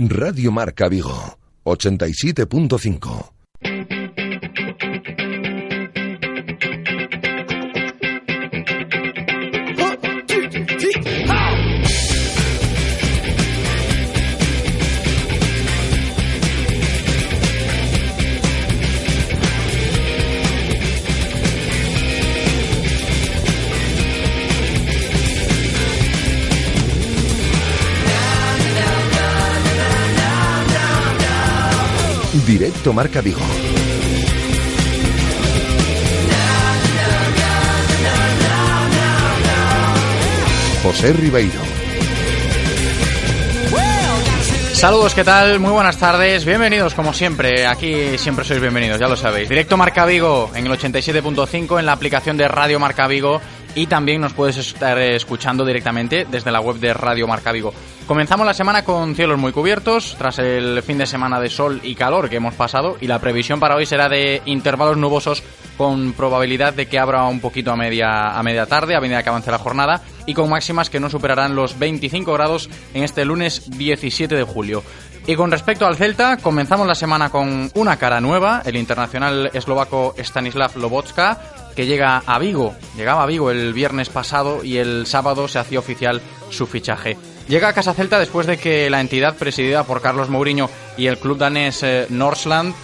Radio Marca Vigo, 87.5. Directo Marca Vigo. José Ribeiro. Saludos, ¿qué tal? Muy buenas tardes, bienvenidos como siempre, aquí siempre sois bienvenidos, ya lo sabéis. Directo Marca Vigo en el 87.5 en la aplicación de Radio Marca Vigo y también nos puedes estar escuchando directamente desde la web de Radio Marca Vigo. Comenzamos la semana con cielos muy cubiertos, tras el fin de semana de sol y calor que hemos pasado, y la previsión para hoy será de intervalos nubosos con probabilidad de que abra un poquito a media, a media tarde, a medida que avance la jornada, y con máximas que no superarán los 25 grados en este lunes 17 de julio. Y con respecto al Celta, comenzamos la semana con una cara nueva, el internacional eslovaco Stanislav Lobotska, que llega a Vigo. Llegaba a Vigo el viernes pasado y el sábado se hacía oficial su fichaje. Llega a Casa Celta después de que la entidad presidida por Carlos Mourinho y el club danés eh, Nordsland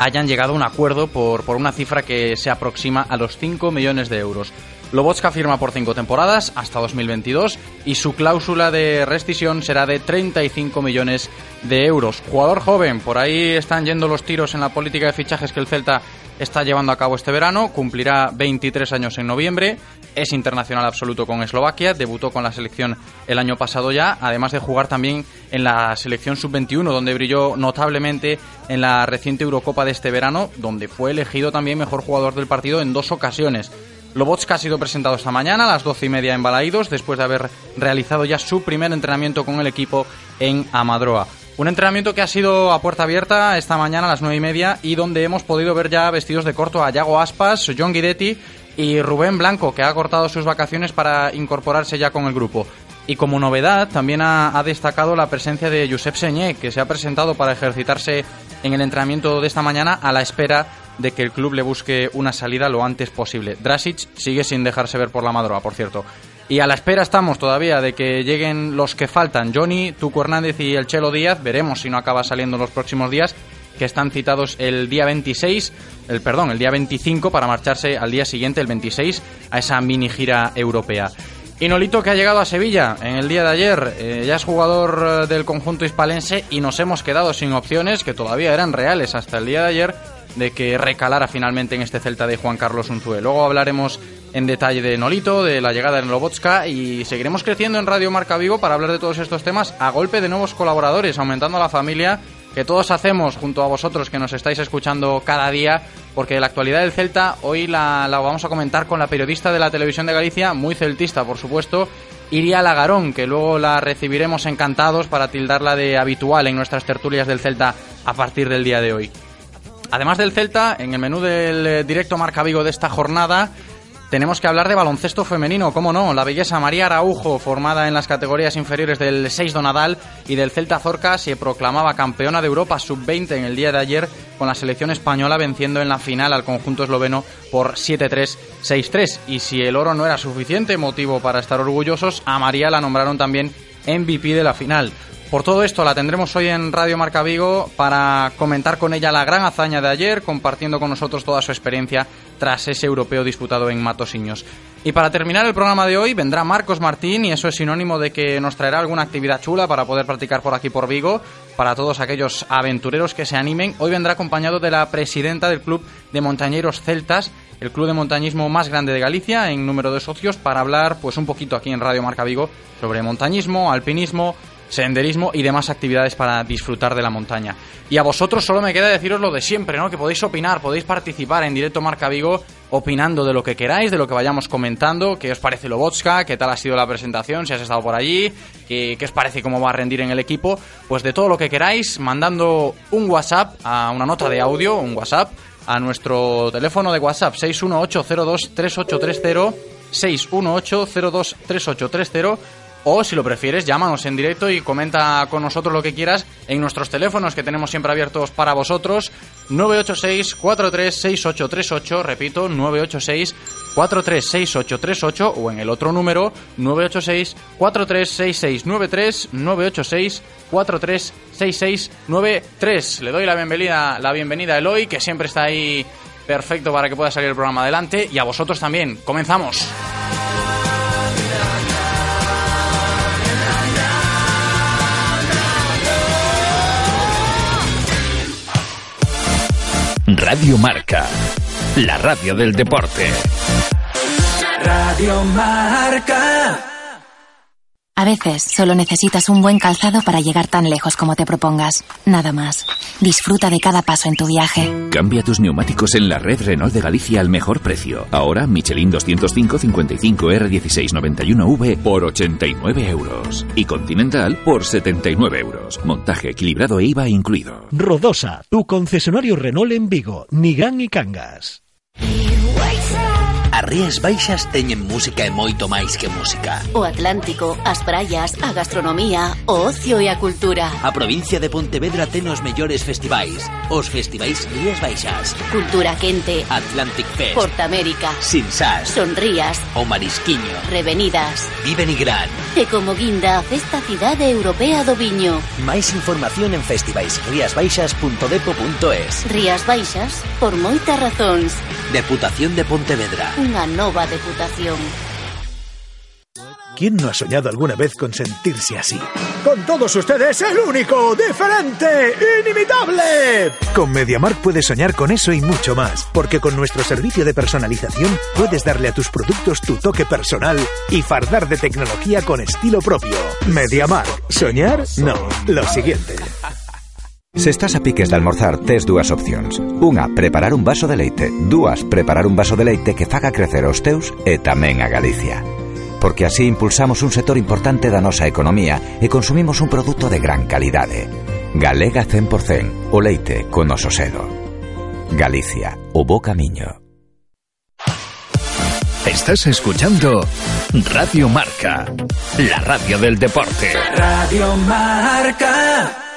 hayan llegado a un acuerdo por, por una cifra que se aproxima a los 5 millones de euros. Lobotska firma por 5 temporadas hasta 2022 y su cláusula de rescisión será de 35 millones de euros. Jugador joven, por ahí están yendo los tiros en la política de fichajes que el Celta está llevando a cabo este verano, cumplirá 23 años en noviembre, es internacional absoluto con Eslovaquia, debutó con la selección el año pasado ya, además de jugar también en la selección sub-21, donde brilló notablemente en la reciente Eurocopa de este verano, donde fue elegido también mejor jugador del partido en dos ocasiones. Lobotska ha sido presentado esta mañana a las doce y media en Balaídos, después de haber realizado ya su primer entrenamiento con el equipo en Amadroa. Un entrenamiento que ha sido a puerta abierta esta mañana a las nueve y media y donde hemos podido ver ya vestidos de corto a Yago Aspas, John Guidetti y Rubén Blanco, que ha cortado sus vacaciones para incorporarse ya con el grupo. Y como novedad, también ha, destacado la presencia de Josep Señé, que se ha presentado para ejercitarse en el entrenamiento de esta mañana a la espera de que el club le busque una salida lo antes posible. Drasic sigue sin dejarse ver por la madroa, por cierto. Y a la espera estamos todavía de que lleguen los que faltan, Johnny, Tuco Hernández y el Chelo Díaz. Veremos si no acaba saliendo en los próximos días, que están citados el día 26, el perdón, el día 25 para marcharse al día siguiente, el 26, a esa mini gira europea. Y Nolito que ha llegado a Sevilla en el día de ayer, eh, ya es jugador eh, del conjunto hispalense y nos hemos quedado sin opciones que todavía eran reales hasta el día de ayer de que recalara finalmente en este Celta de Juan Carlos Unzué. Luego hablaremos en detalle de Nolito, de la llegada de Lobotska y seguiremos creciendo en Radio Marca Vigo para hablar de todos estos temas a golpe de nuevos colaboradores, aumentando la familia que todos hacemos junto a vosotros que nos estáis escuchando cada día, porque la actualidad del Celta hoy la, la vamos a comentar con la periodista de la televisión de Galicia, muy celtista por supuesto, Iria Lagarón, que luego la recibiremos encantados para tildarla de habitual en nuestras tertulias del Celta a partir del día de hoy. Además del Celta, en el menú del eh, directo Marca Vigo de esta jornada, tenemos que hablar de baloncesto femenino, cómo no, la belleza María Araujo, formada en las categorías inferiores del 6 Donadal y del Celta Zorca, se proclamaba campeona de Europa sub-20 en el día de ayer con la selección española venciendo en la final al conjunto esloveno por 7-3, 6-3. Y si el oro no era suficiente motivo para estar orgullosos, a María la nombraron también MVP de la final. Por todo esto la tendremos hoy en Radio Marca Vigo para comentar con ella la gran hazaña de ayer, compartiendo con nosotros toda su experiencia tras ese europeo disputado en Matosiños. Y para terminar el programa de hoy vendrá Marcos Martín y eso es sinónimo de que nos traerá alguna actividad chula para poder practicar por aquí por Vigo, para todos aquellos aventureros que se animen. Hoy vendrá acompañado de la presidenta del Club de Montañeros Celtas, el club de montañismo más grande de Galicia en número de socios, para hablar pues un poquito aquí en Radio Marca Vigo sobre montañismo, alpinismo, senderismo y demás actividades para disfrutar de la montaña. Y a vosotros solo me queda deciros lo de siempre, ¿no? Que podéis opinar, podéis participar en directo Marca Vigo opinando de lo que queráis, de lo que vayamos comentando, qué os parece Lobotska, qué tal ha sido la presentación, si has estado por allí, qué, qué os parece cómo va a rendir en el equipo, pues de todo lo que queráis, mandando un WhatsApp a una nota de audio, un WhatsApp a nuestro teléfono de WhatsApp 618023830 618023830 o si lo prefieres, llámanos en directo y comenta con nosotros lo que quieras en nuestros teléfonos que tenemos siempre abiertos para vosotros. 986-436838, repito, 986-436838 o en el otro número 986-436693, 986-436693. Le doy la bienvenida, la bienvenida a Eloy, que siempre está ahí perfecto para que pueda salir el programa adelante, y a vosotros también. ¡Comenzamos! Radio Marca, la radio del deporte. Radio Marca. A veces solo necesitas un buen calzado para llegar tan lejos como te propongas. Nada más. Disfruta de cada paso en tu viaje. Cambia tus neumáticos en la red Renault de Galicia al mejor precio. Ahora Michelin 205 55 R1691V por 89 euros. Y Continental por 79 euros. Montaje equilibrado e IVA incluido. Rodosa, tu concesionario Renault en Vigo, Nigrán y Cangas. As Rías Baixas teñen música e moito máis que música. O Atlántico, as praias, a gastronomía, o ocio e a cultura. A provincia de Pontevedra ten os mellores festivais. Os festivais Rías Baixas. Cultura Quente. Atlantic Fest. Portamérica. Sinsas. Sonrías. O Marisquiño. Revenidas. Viven y Gran. E como guinda a festa cidade europea do viño. Máis información en festivaisriasbaixas.depo.es Rías Baixas, por moitas razóns. Deputación de Pontevedra. Unha nova deputación. ¿Quién no ha soñado alguna vez con sentirse así? Con todos ustedes, el único, diferente, inimitable. Con MediaMark puedes soñar con eso y mucho más, porque con nuestro servicio de personalización puedes darle a tus productos tu toque personal y fardar de tecnología con estilo propio. MediaMark, soñar, no, lo siguiente. Se estás a piques de almorzar, tes dúas opcións. Unha, preparar un vaso de leite. Dúas, preparar un vaso de leite que faga crecer os teus e tamén a Galicia. Porque así impulsamos un sector importante da nosa economía e consumimos un produto de gran calidade. Galega 100%, o leite con noso selo. Galicia, o bo camiño. Estás escuchando Radio Marca, la radio del deporte. Radio Marca.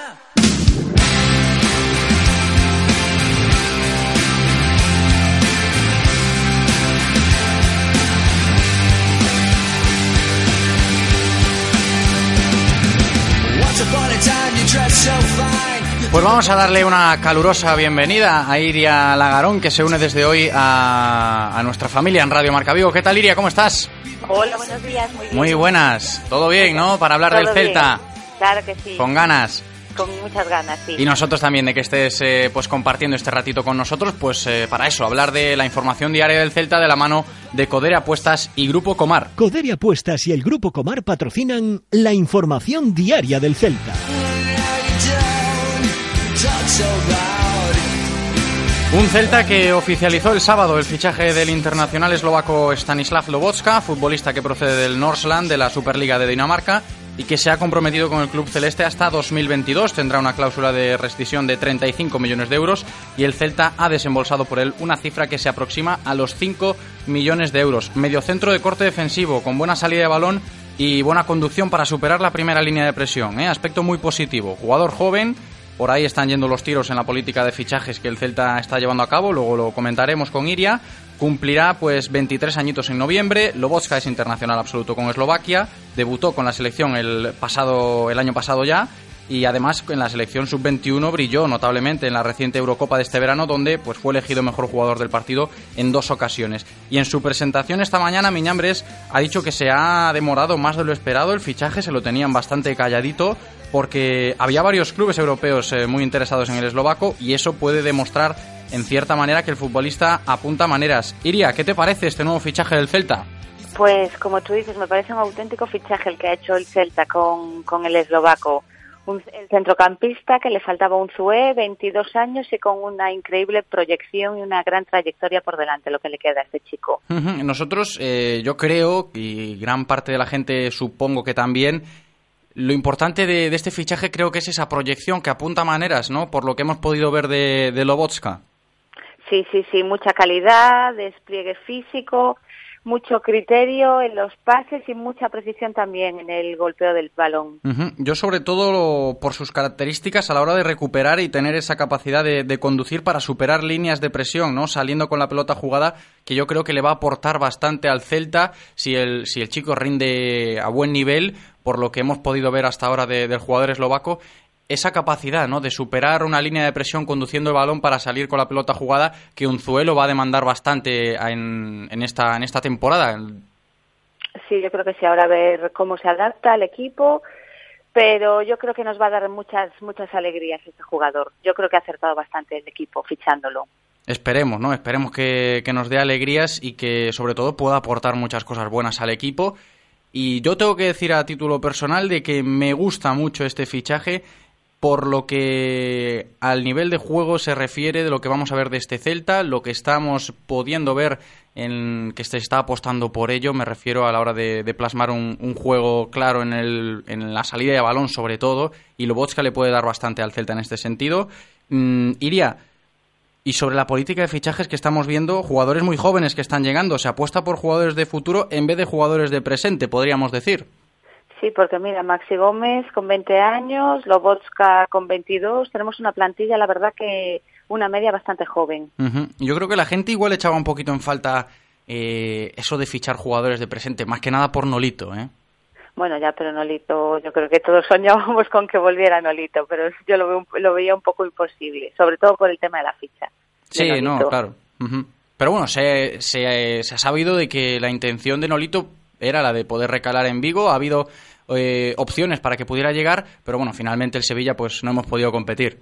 Pues vamos a darle una calurosa bienvenida a Iria Lagarón, que se une desde hoy a, a nuestra familia en Radio Marca Vigo. ¿Qué tal, Iria? ¿Cómo estás? Hola, buenos días. Muy bien. Muy buenas. ¿Todo bien, no? Para hablar Todo del Celta. bien. Claro que sí. Con ganas. Con muchas ganas, sí. Y nosotros también de que estés eh, pues compartiendo este ratito con nosotros, pues eh, para eso, hablar de la información diaria del Celta de la mano de Codere Apuestas y Grupo Comar. Codere Apuestas y el Grupo Comar patrocinan la información diaria del Celta. Un Celta que oficializó el sábado el fichaje del internacional eslovaco Stanislav Lobotska, futbolista que procede del Nordsland de la Superliga de Dinamarca y que se ha comprometido con el club celeste hasta 2022. Tendrá una cláusula de rescisión de 35 millones de euros y el Celta ha desembolsado por él una cifra que se aproxima a los 5 millones de euros. Mediocentro de corte defensivo con buena salida de balón y buena conducción para superar la primera línea de presión. ¿eh? Aspecto muy positivo. Jugador joven. Por ahí están yendo los tiros en la política de fichajes que el Celta está llevando a cabo, luego lo comentaremos con Iria. Cumplirá pues 23 añitos en noviembre. Lobotska es internacional absoluto con Eslovaquia. Debutó con la selección el pasado el año pasado ya y además en la selección sub-21 brilló notablemente en la reciente Eurocopa de este verano donde pues fue elegido mejor jugador del partido en dos ocasiones. Y en su presentación esta mañana Miñambres ha dicho que se ha demorado más de lo esperado el fichaje, se lo tenían bastante calladito porque había varios clubes europeos eh, muy interesados en el eslovaco y eso puede demostrar en cierta manera que el futbolista apunta maneras. Iria, ¿qué te parece este nuevo fichaje del Celta? Pues como tú dices, me parece un auténtico fichaje el que ha hecho el Celta con, con el eslovaco. Un, el centrocampista que le faltaba un ZUE, 22 años y con una increíble proyección y una gran trayectoria por delante, lo que le queda a este chico. Nosotros, eh, yo creo, y gran parte de la gente supongo que también, lo importante de, de, este fichaje creo que es esa proyección que apunta maneras, ¿no? Por lo que hemos podido ver de, de Lobotska. Sí, sí, sí, mucha calidad, despliegue físico, mucho criterio en los pases y mucha precisión también en el golpeo del balón. Yo sobre todo por sus características a la hora de recuperar y tener esa capacidad de, de, conducir para superar líneas de presión, ¿no? Saliendo con la pelota jugada, que yo creo que le va a aportar bastante al Celta si el, si el chico rinde a buen nivel, por lo que hemos podido ver hasta ahora de, del jugador eslovaco esa capacidad ¿no? de superar una línea de presión conduciendo el balón para salir con la pelota jugada que Unzuelo va a demandar bastante en, en, esta, en esta temporada. Sí, yo creo que sí, ahora a ver cómo se adapta al equipo, pero yo creo que nos va a dar muchas, muchas alegrías este jugador. Yo creo que ha acertado bastante el equipo fichándolo. Esperemos, ¿no? Esperemos que, que nos dé alegrías y que sobre todo pueda aportar muchas cosas buenas al equipo. Y yo tengo que decir a título personal de que me gusta mucho este fichaje por lo que al nivel de juego se refiere de lo que vamos a ver de este Celta, lo que estamos pudiendo ver en que se está apostando por ello, me refiero a la hora de, plasmar un, juego claro en, el, en, la salida de balón sobre todo, y Lobotska le puede dar bastante al Celta en este sentido. Mm, Iria, y sobre la política de fichajes que estamos viendo, jugadores muy jóvenes que están llegando, se apuesta por jugadores de futuro en vez de jugadores de presente, podríamos decir. Sí, porque mira, Maxi Gómez con 20 años, Lobotska con 22, tenemos una plantilla, la verdad que una media bastante joven. Uh -huh. Yo creo que la gente igual echaba un poquito en falta eh, eso de fichar jugadores de presente, más que nada por Nolito, ¿eh? Bueno, ya, pero Nolito, yo creo que todos soñábamos con que volviera Nolito, pero yo lo, veo, lo veía un poco imposible, sobre todo por el tema de la ficha. Sí, no, claro. Uh -huh. Pero bueno, se, se, se ha sabido de que la intención de Nolito era la de poder recalar en Vigo. Ha habido eh, opciones para que pudiera llegar, pero bueno, finalmente el Sevilla pues no hemos podido competir.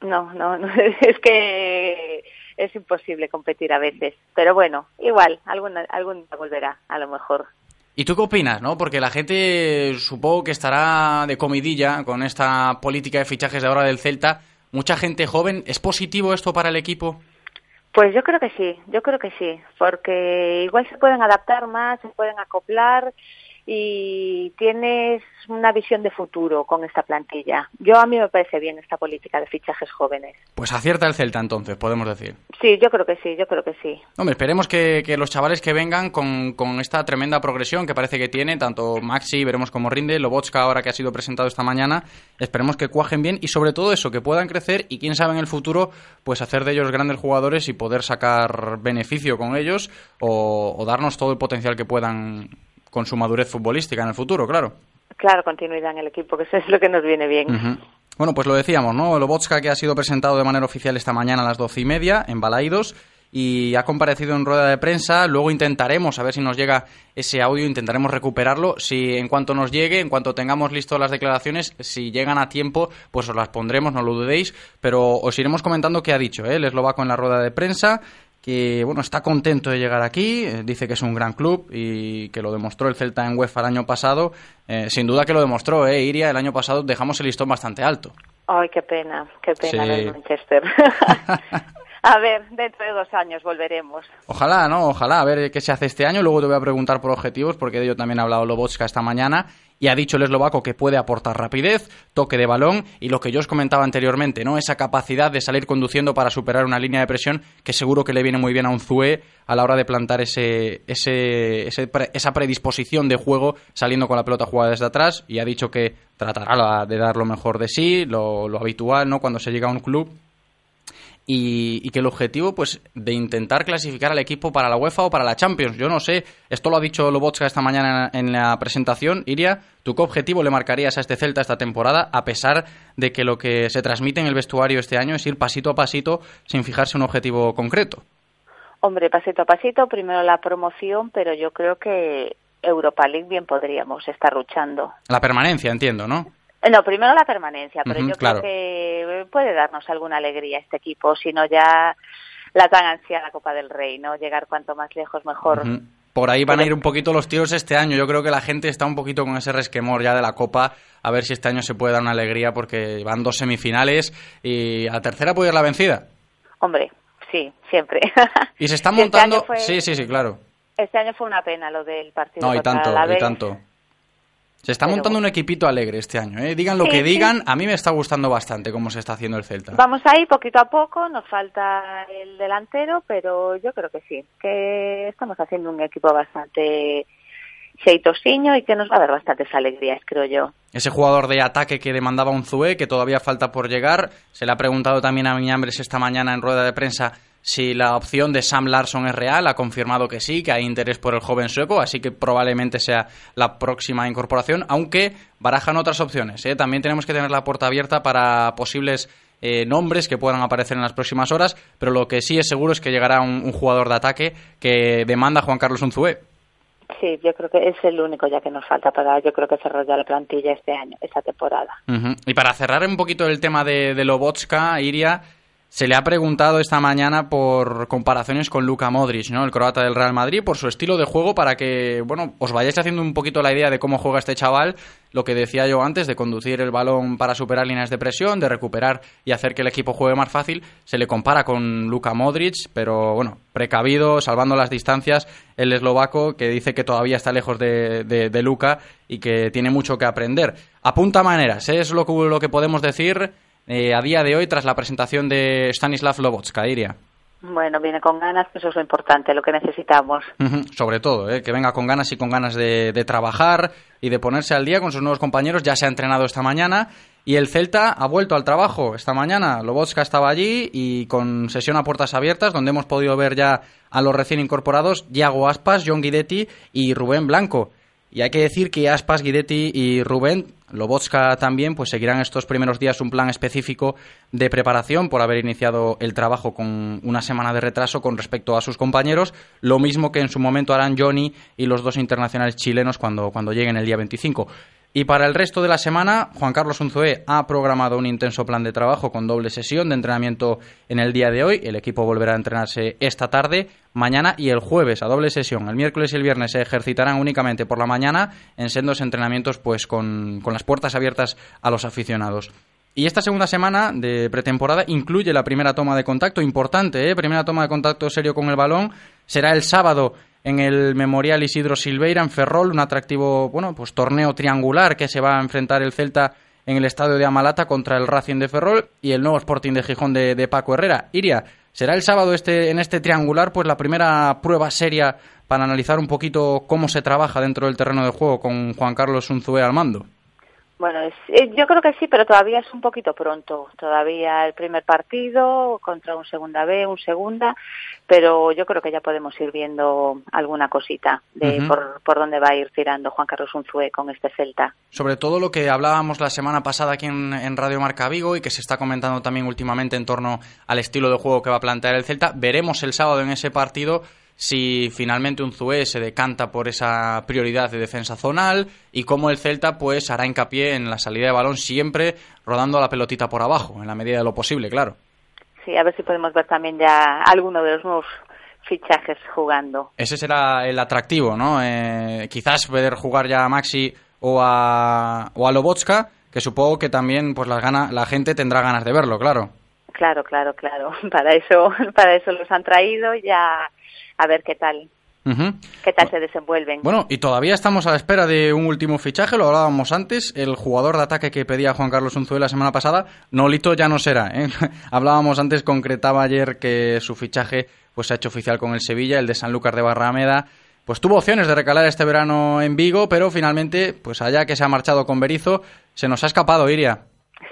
No, no, no es que es imposible competir a veces, pero bueno, igual, algún, algún día volverá, a lo mejor. ¿Y tú qué opinas, no? Porque la gente supongo que estará de comidilla con esta política de fichajes de ahora del Celta. Mucha gente joven, ¿es positivo esto para el equipo? Pues yo creo que sí, yo creo que sí, porque igual se pueden adaptar más, se pueden acoplar y tienes una visión de futuro con esta plantilla. Yo a mí me parece bien esta política de fichajes jóvenes. Pues acierta el Celta entonces, podemos decir. Sí, yo creo que sí, yo creo que sí. Hombre, esperemos que, que los chavales que vengan con, con, esta tremenda progresión que parece que tiene, tanto Maxi, veremos cómo rinde, Lobotska ahora que ha sido presentado esta mañana, esperemos que cuajen bien y sobre todo eso, que puedan crecer y quién sabe en el futuro, pues hacer de ellos grandes jugadores y poder sacar beneficio con ellos o, o darnos todo el potencial que puedan con su madurez futbolística en el futuro, claro. Claro, continuidad en el equipo, que eso es lo que nos viene bien. Uh -huh. Bueno, pues lo decíamos, ¿no? Lobotska que ha sido presentado de manera oficial esta mañana a las doce y media en Balaidos y ha comparecido en rueda de prensa. Luego intentaremos, a ver si nos llega ese audio, intentaremos recuperarlo. Si en cuanto nos llegue, en cuanto tengamos listo las declaraciones, si llegan a tiempo, pues os las pondremos, no lo dudéis. Pero os iremos comentando qué ha dicho ¿eh? el eslovaco en la rueda de prensa que bueno está contento de llegar aquí, eh, dice que es un gran club y que lo demostró el Celta en UEFA el año pasado. Eh, sin duda que lo demostró, ¿eh? Iria, el año pasado dejamos el listón bastante alto. Ay, qué pena, qué pena sí. en Manchester. a ver, dentro de dos años volveremos. Ojalá, ¿no? Ojalá, a ver qué se hace este año. Luego te voy a preguntar por objetivos, porque de ello también ha hablado Lobotska esta mañana y ha dicho el eslovaco que puede aportar rapidez, toque de balón y lo que yo os comentaba anteriormente, ¿no? Esa capacidad de salir conduciendo para superar una línea de presión que seguro que le viene muy bien a un Zue a la hora de plantar ese, ese, ese esa predisposición de juego saliendo con la pelota jugada desde atrás y ha dicho que tratará de dar lo mejor de sí, lo, lo habitual, ¿no? Cuando se llega a un club y, y, que el objetivo pues de intentar clasificar al equipo para la UEFA o para la Champions. Yo no sé, esto lo ha dicho Lobotska esta mañana en la presentación. Iria, ¿tú qué objetivo le marcarías a este Celta esta temporada a pesar de que lo que se transmite en el vestuario este año es ir pasito a pasito sin fijarse un objetivo concreto? Hombre, pasito a pasito, primero la promoción, pero yo creo que Europa League bien podríamos estar luchando. La permanencia, entiendo, ¿no? No, primero la permanencia, pero uh -huh, yo claro. creo que puede darnos alguna alegría este equipo, si no ya la tan ansiada Copa del Rey, ¿no? Llegar cuanto más lejos mejor. Uh -huh. por ahí van a ir un poquito los tiros este año. Yo creo que la gente está un poquito con ese resquemor ya de la Copa, a ver si este año se puede dar una alegría porque van dos semifinales y a tercera puede ir la vencida. Hombre, sí, siempre. Y se está Este montando... fue- Sí, sí, sí, claro. Este año fue una pena lo del partido No, y tanto, la y tanto. Se está Pero montando un equipito alegre este año, ¿eh? Digan lo Sí, que sí. digan, a mí me está gustando bastante cómo se está haciendo el Celta. Vamos ahí poquito a poco, nos falta el delantero, pero yo creo que sí, que estamos haciendo un equipo bastante xeitosiño y que nos va a dar bastantes alegrías, creo yo. Ese jugador de ataque que demandaba un Zue, que todavía falta por llegar. Se le ha preguntado también a Miñambres esta mañana en rueda de prensa si la opción de Sam Larson es real. Ha confirmado que sí, que hay interés por el joven sueco, así que probablemente sea la próxima incorporación, aunque barajan otras opciones. ¿eh? También tenemos que tener la puerta abierta para posibles eh, nombres que puedan aparecer en las próximas horas, pero lo que sí es seguro es que llegará un, un jugador de ataque que demanda a Juan Carlos Unzué. Sí, yo creo que es el único ya que nos falta para, yo creo que cerrar ya la plantilla este año, esta temporada. Y para cerrar un poquito el tema de, de Lobotska, Iria, se le ha preguntado esta mañana por comparaciones con Luka Modric, ¿no? El croata del Real Madrid, por su estilo de juego, para que, bueno, os vayáis haciendo un poquito la idea de cómo juega este chaval, lo que decía yo antes, de conducir el balón para superar líneas de presión, de recuperar y hacer que el equipo juegue más fácil, se le compara con Luka Modric, pero bueno, precavido, salvando las distancias, el eslovaco que dice que todavía está lejos de, de, Luka y que tiene mucho que aprender. Apunta maneras, ¿eh? es lo que, lo que podemos decir eh, a día de hoy tras la presentación de Stanislav Lobotska, Iria. Bueno, viene con ganas, que eso es lo importante, lo que necesitamos. Sobre todo, ¿eh? que venga con ganas y con ganas de, de trabajar y de ponerse al día con sus nuevos compañeros. Ya se ha entrenado esta mañana y el Celta ha vuelto al trabajo esta mañana. Lobotska estaba allí y con sesión a puertas abiertas, donde hemos podido ver ya a los recién incorporados Iago Aspas, John Guidetti y Rubén Blanco. Y hay que decir que Aspas, Guidetti y Rubén, Lobotska también, pues seguirán estos primeros días un plan específico de preparación por haber iniciado el trabajo con una semana de retraso con respecto a sus compañeros, lo mismo que en su momento harán Johnny y los dos internacionales chilenos cuando, cuando lleguen el día 25. Y para el resto de la semana, Juan Carlos Unzué ha programado un intenso plan de trabajo con doble sesión de entrenamiento en el día de hoy. El equipo volverá a entrenarse esta tarde, mañana y el jueves a doble sesión. El miércoles y el viernes se ejercitarán únicamente por la mañana en sendos entrenamientos pues con, con las puertas abiertas a los aficionados. Y esta segunda semana de pretemporada incluye la primera toma de contacto importante, ¿eh? primera toma de contacto serio con el balón. Será el sábado en el Memorial Isidro Silveira en Ferrol, un atractivo, bueno, pues torneo triangular que se va a enfrentar el Celta en el estadio de Amalata contra el Racing de Ferrol y el nuevo Sporting de Gijón de, de Paco Herrera. Iria, será el sábado este en este triangular pues la primera prueba seria para analizar un poquito cómo se trabaja dentro del terreno de juego con Juan Carlos Unzué al mando. Bueno, eh, yo creo que sí, pero todavía es un poquito pronto. Todavía el primer partido contra un segunda B, un segunda, pero yo creo que ya podemos ir viendo alguna cosita de por, por dónde va a ir tirando Juan Carlos Unzué con este Celta. sobre todo lo que hablábamos la semana pasada aquí en, en Radio Marca Vigo y que se está comentando también últimamente en torno al estilo de juego que va a plantear el Celta. Veremos el sábado en ese partido si finalmente un Zue se decanta por esa prioridad de defensa zonal y cómo el Celta pues hará hincapié en la salida de balón siempre rodando la pelotita por abajo, en la medida de lo posible, claro. Sí, a ver si podemos ver también ya alguno de los nuevos fichajes jugando. Ese será el atractivo, ¿no? Eh, quizás poder jugar ya a Maxi o a, o a Lobotska, que supongo que también pues la, gana, la gente tendrá ganas de verlo, claro. Claro, claro, claro. Para eso, para eso los han traído ya a ver qué tal, Qué tal se desenvuelven. Bueno, y todavía estamos a la espera de un último fichaje, lo hablábamos antes, el jugador de ataque que pedía Juan Carlos Unzué la semana pasada, Nolito ya no será. ¿eh? hablábamos antes, concretaba ayer que su fichaje pues se ha hecho oficial con el Sevilla, el de Sanlúcar de Barrameda, pues tuvo opciones de recalar este verano en Vigo, pero finalmente, pues allá que se ha marchado con Berizo, se nos ha escapado, Iria.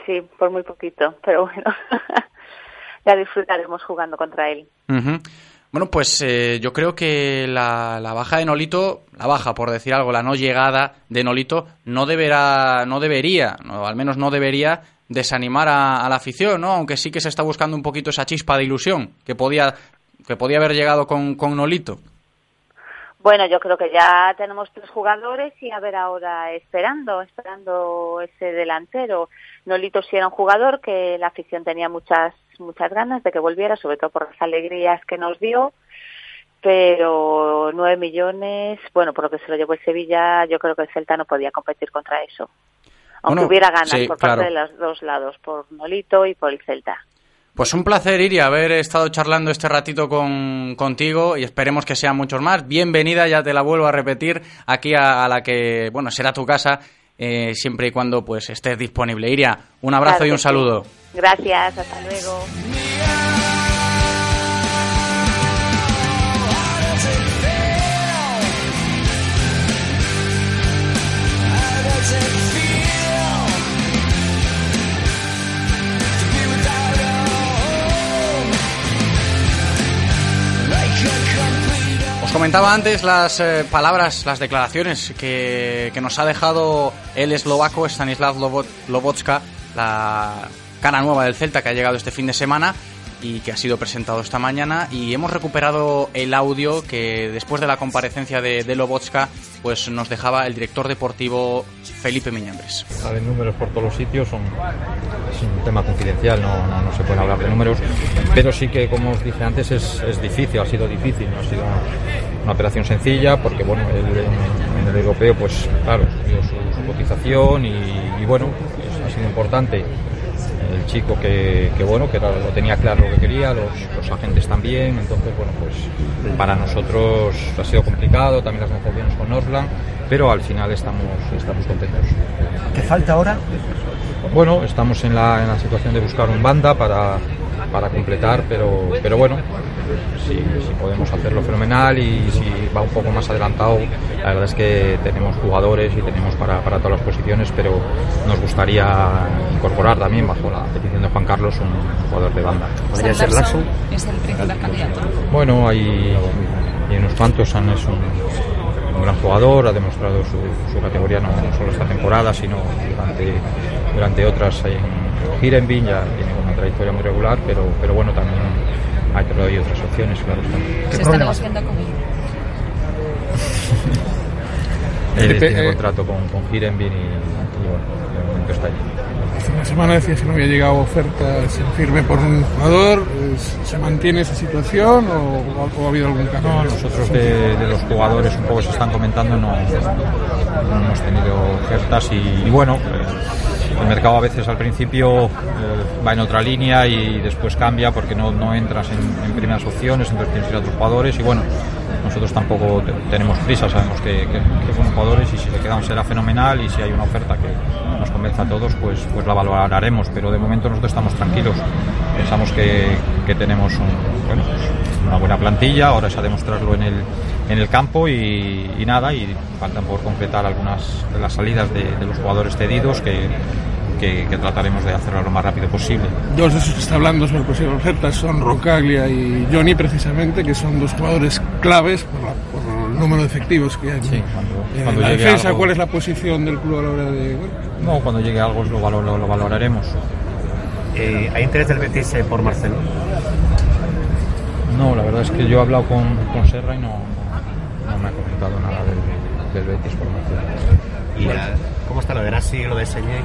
Sí, por muy poquito, pero bueno, ya disfrutaremos jugando contra él. Bueno, pues eh, yo creo que la, la baja de Nolito, la baja por decir algo, la no llegada de Nolito, no deberá, no debería, no, al menos no debería desanimar a, a la afición, ¿no? Aunque sí que se está buscando un poquito esa chispa de ilusión que podía, que podía haber llegado con, con Nolito. Bueno, yo creo que ya tenemos tres jugadores y a ver ahora esperando, esperando ese delantero. Nolito sí era un jugador que la afición tenía muchas muchas ganas de que volviera, sobre todo por las alegrías que nos dio, pero 9 millones, bueno, por lo que se lo llevó el Sevilla, yo creo que el Celta no podía competir contra eso. Aunque Bueno, hubiera ganas sí, por parte de los dos lados, por Nolito y por el Celta. Pues un placer, Iria, haber estado charlando este ratito con, contigo y esperemos que sean muchos más. Bienvenida, ya te la vuelvo a repetir, aquí a, a la que, bueno, será tu casa, eh, siempre y cuando pues estés disponible. Iria, un abrazo Claro y un sí. saludo. Gracias, hasta luego. Comentaba antes las eh, palabras, las declaraciones que, nos ha dejado el eslovaco Stanislav Lobot, Lobotska, la cara nueva del Celta que ha llegado este fin de semana y que ha sido presentado esta mañana. Y hemos recuperado el audio que después de la comparecencia de, de Lobotska pues nos dejaba el director deportivo Felipe Miñambres. Salen números por todos los sitios, son, es un tema confidencial, no, no, no se pueden hablar de números, pero sí que, como os dije antes, es, es difícil, ha sido difícil, no ha sido una, una operación sencilla, porque bueno, el, en, en el europeo, pues claro, subió su, su cotización y, y bueno, pues, ha sido importante el chico que, que, bueno que era- lo tenía claro lo que quería los, los agentes también entonces bueno pues para nosotros ha sido complicado también las negociaciones con Norland pero al final estamos estamos contentos ¿Qué falta ahora? bueno estamos en la, en la situación de buscar un banda para, para completar pero pero bueno si, si podemos hacerlo fenomenal y si va un poco más adelantado la verdad es que tenemos jugadores y tenemos para, para todas las posiciones pero nos gustaría incorporar también bajo la petición de Juan Carlos un jugador de banda ¿Podría ser Lasso? Es el principal candidato. bueno, hay, hay unos cuantos. San es un, un gran jugador, ha demostrado su, su categoría no, no solo esta temporada, sino durante, durante otras en Hirenbin, ya una trayectoria muy regular, pero, pero bueno, también hay, pero hay otras opciones, claro. Se está negociando con él. Él Felipe, tiene eh, contrato con, con Hirenbin y, y bueno, de momento está allí. Una semana decías que no había llegado ofertas en firme por un jugador. ¿Es- ¿Se mantiene esa situación o, ha habido algún cambio? No, nosotros de, los jugadores un poco se están comentando, no, hemos tenido ofertas y, bueno, eh, el mercado a veces al principio eh, va en otra línea y después cambia porque no, no entras en, en primeras opciones, entonces tienes que ir a otros jugadores y bueno, nosotros tampoco te- tenemos prisa, sabemos que, que, que son jugadores y si se quedan será fenomenal y si hay una oferta que nos convenza a todos, pues, pues la valoraremos, pero de momento nosotros estamos tranquilos, pensamos que, que tenemos bueno, pues una buena plantilla, ahora es a demostrarlo en el, en el campo y, y nada, y faltan por completar algunas de las salidas de, de los jugadores cedidos que, que- que trataremos de hacerlo lo más rápido posible. Dos de esos que está hablando sobre posibles ofertas son Roncaglia y Johnny, precisamente, que son dos jugadores claves por, la- por el número de efectivos que hay. Sí, cuando, Eh, cuando la llegue defensa, algo- ¿cuál es la posición del club a la hora de...? bueno, No, cuando llegue algo lo, valor- lo- lo valoraremos. Eh, ¿Hay interés del Betis por Marcelo? No, la verdad es que yo he hablado con, con Serra y no, no me ha comentado nada del, del Betis por Marcelo. ¿Y la- cómo está lo de Grassi y lo de Señé?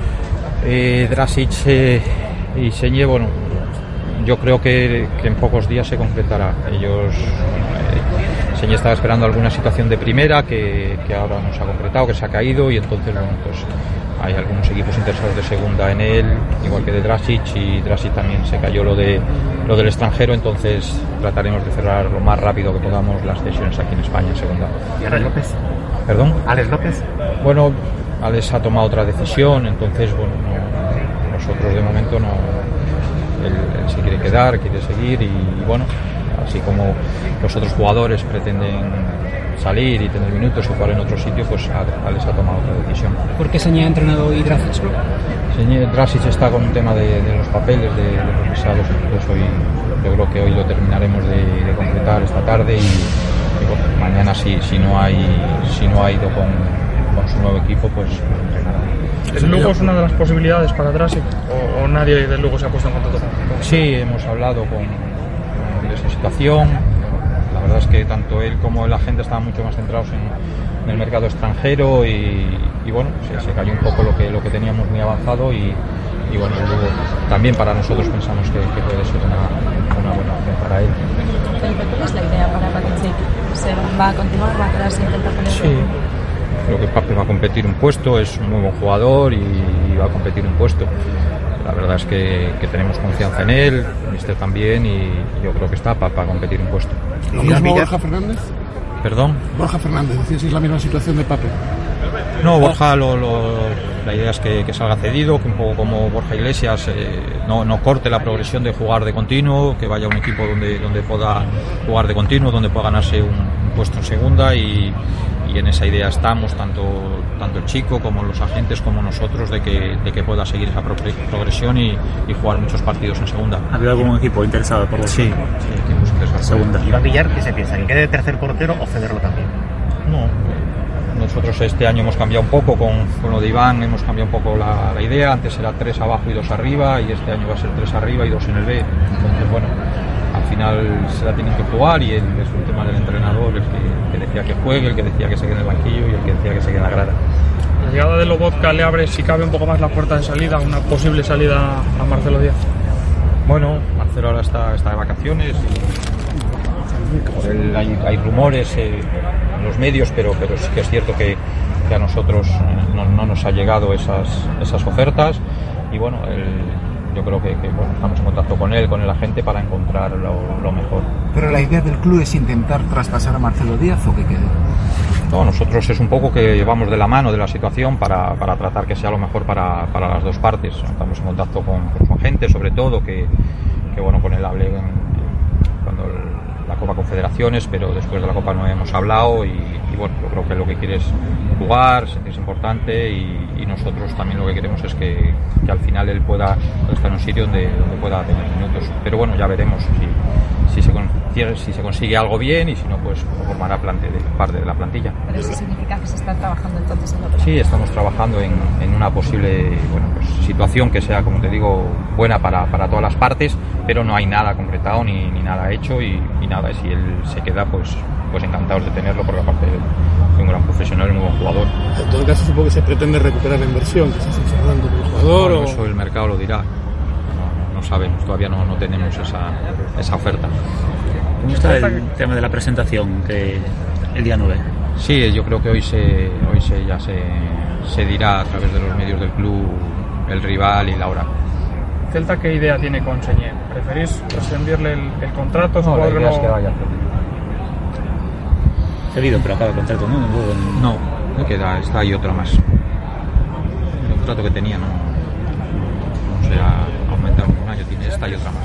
Eh, Drasic eh, y Señé, bueno, yo creo que, que en pocos días se completará. Ellos, eh, Señé estaba esperando alguna situación de primera que, que ahora no se ha concretado, que se ha caído y entonces, bueno, pues hay algunos equipos interesados de segunda en él, igual que de Drasic y Drasic también se cayó lo de lo del extranjero, entonces trataremos de cerrar lo más rápido que podamos las sesiones aquí en España en segunda. ¿Y Alex López? ¿Perdón? ¿Alex López? Bueno, Alex ha tomado otra decisión, entonces, bueno, no- nosotros de momento no. Él, él se quiere quedar, quiere seguir y, y bueno, así como los otros jugadores pretenden salir y tener minutos y jugar en otro sitio, pues Alex ha tomado otra decisión. ¿Por qué Señé ha entrenado y Dracic no? Drasic está con un tema de, de los papeles, de, de los visados, entonces hoy, yo creo que hoy lo terminaremos de, de completar esta tarde y, y bueno, mañana si, si no hay si no ha ido con, con su nuevo equipo, pues entrenará. ¿El Lugo es una de las posibilidades para Drasic o, o nadie del Lugo se ha puesto en contacto con con- Sí, hemos hablado con, con de esa situación. La verdad es que tanto él como el agente estaban mucho más centrados en, en el mercado extranjero y, y bueno, se, se cayó un poco lo que, lo que teníamos muy avanzado y, y bueno, el Lugo también para nosotros pensamos que, que puede ser una, una buena opción para él. ¿cuál es la idea para Patrick. ¿Se va a continuar? ¿Va a quedarse intenta pelear? Sí. Creo que Pape va a competir un puesto, es un muy buen jugador y, y va a competir un puesto. La verdad es que, que tenemos confianza en él, Mister también, y yo creo que está para, para competir un puesto. ¿Lo mismo Borja Fernández? ¿Perdón? Borja Fernández, decías, es la misma situación de Pape. No, Borja, lo, lo- la idea es que, que salga cedido, que un poco como Borja Iglesias eh, no, no corte la progresión de jugar de continuo, que vaya a un equipo donde, donde pueda jugar de continuo, donde pueda ganarse un, un puesto en segunda y, y en esa idea estamos, tanto, tanto el chico como los agentes como nosotros, de que, de que pueda seguir esa progre- progresión y, y jugar muchos partidos en segunda. ¿Ha habido algún equipo interesado por vosotros? Sí, sí, equipos interesados. Segunda. ¿Y va a pillar qué se piensa? ¿Que quede tercer portero o cederlo también? No, nosotros este año hemos cambiado un poco con, con lo de Iván, hemos cambiado un poco la, la idea. Antes era tres abajo y dos arriba, y este año va a ser tres arriba y dos en el B. Entonces, bueno, al final se la tienen que jugar y el, es un tema del entrenador, el que, que decía que juegue, el que decía que se quede en el banquillo y el que decía que se quede en la grada. La llegada de Lobotka le abre, si cabe, un poco más la puerta de salida, una posible salida a Marcelo Díaz. Bueno, Marcelo ahora está, está de vacaciones y por él hay, hay rumores eh, en los medios, pero, pero sí que es cierto que, que a nosotros eh, no, no nos ha llegado esas, esas ofertas y bueno, él- yo creo que, que, bueno, estamos en contacto con él, con el agente para encontrar lo, lo mejor. Pero la idea del club es intentar traspasar a Marcelo Díaz o que quede. No, nosotros es un poco que llevamos de la mano de la situación para, para tratar que sea lo mejor para, para las dos partes. Estamos en contacto con, con su agente, sobre todo, que, que, bueno, con él hablé en- cuando el- la Copa Confederaciones, pero después de la Copa no hemos hablado y, y, bueno, yo creo que lo que quiere es jugar, sentirse importante y, nosotros también lo que queremos es que, al final él pueda estar en un sitio donde, donde pueda tener minutos. Pero bueno, ya veremos si, si, se, si se consigue algo bien y si no, pues formará plante de, parte de la plantilla. Pero eso significa que se está trabajando entonces en otro. Sí, estamos trabajando en, en una posible bueno, pues, situación que sea, como te digo, buena para, para todas las partes, pero no hay nada concretado ni, ni nada hecho y, y nada, si él se queda, pues, pues encantados de tenerlo, porque aparte es un gran profesional y muy buen jugador. En todo caso, supongo que se pretende recuperar la inversión que se está cerrando con el jugador. Bueno, o- eso el mercado lo dirá. No, sabemos, todavía no, no tenemos esa, esa oferta. ¿Cómo está el tema de la presentación que el día 9? Sí, yo creo que hoy se hoy se ya se, se dirá a través de los medios del club el rival y la hora. Celta, ¿qué idea tiene con Señé? ¿Preferís rescindirle el, el contrato? No, la idea es que vaya Cedido, pero acaba el contrato, ¿no? No, queda, está ahí otra más. El contrato que tenía no, no ha aumentado un año, tiene esta y otra más.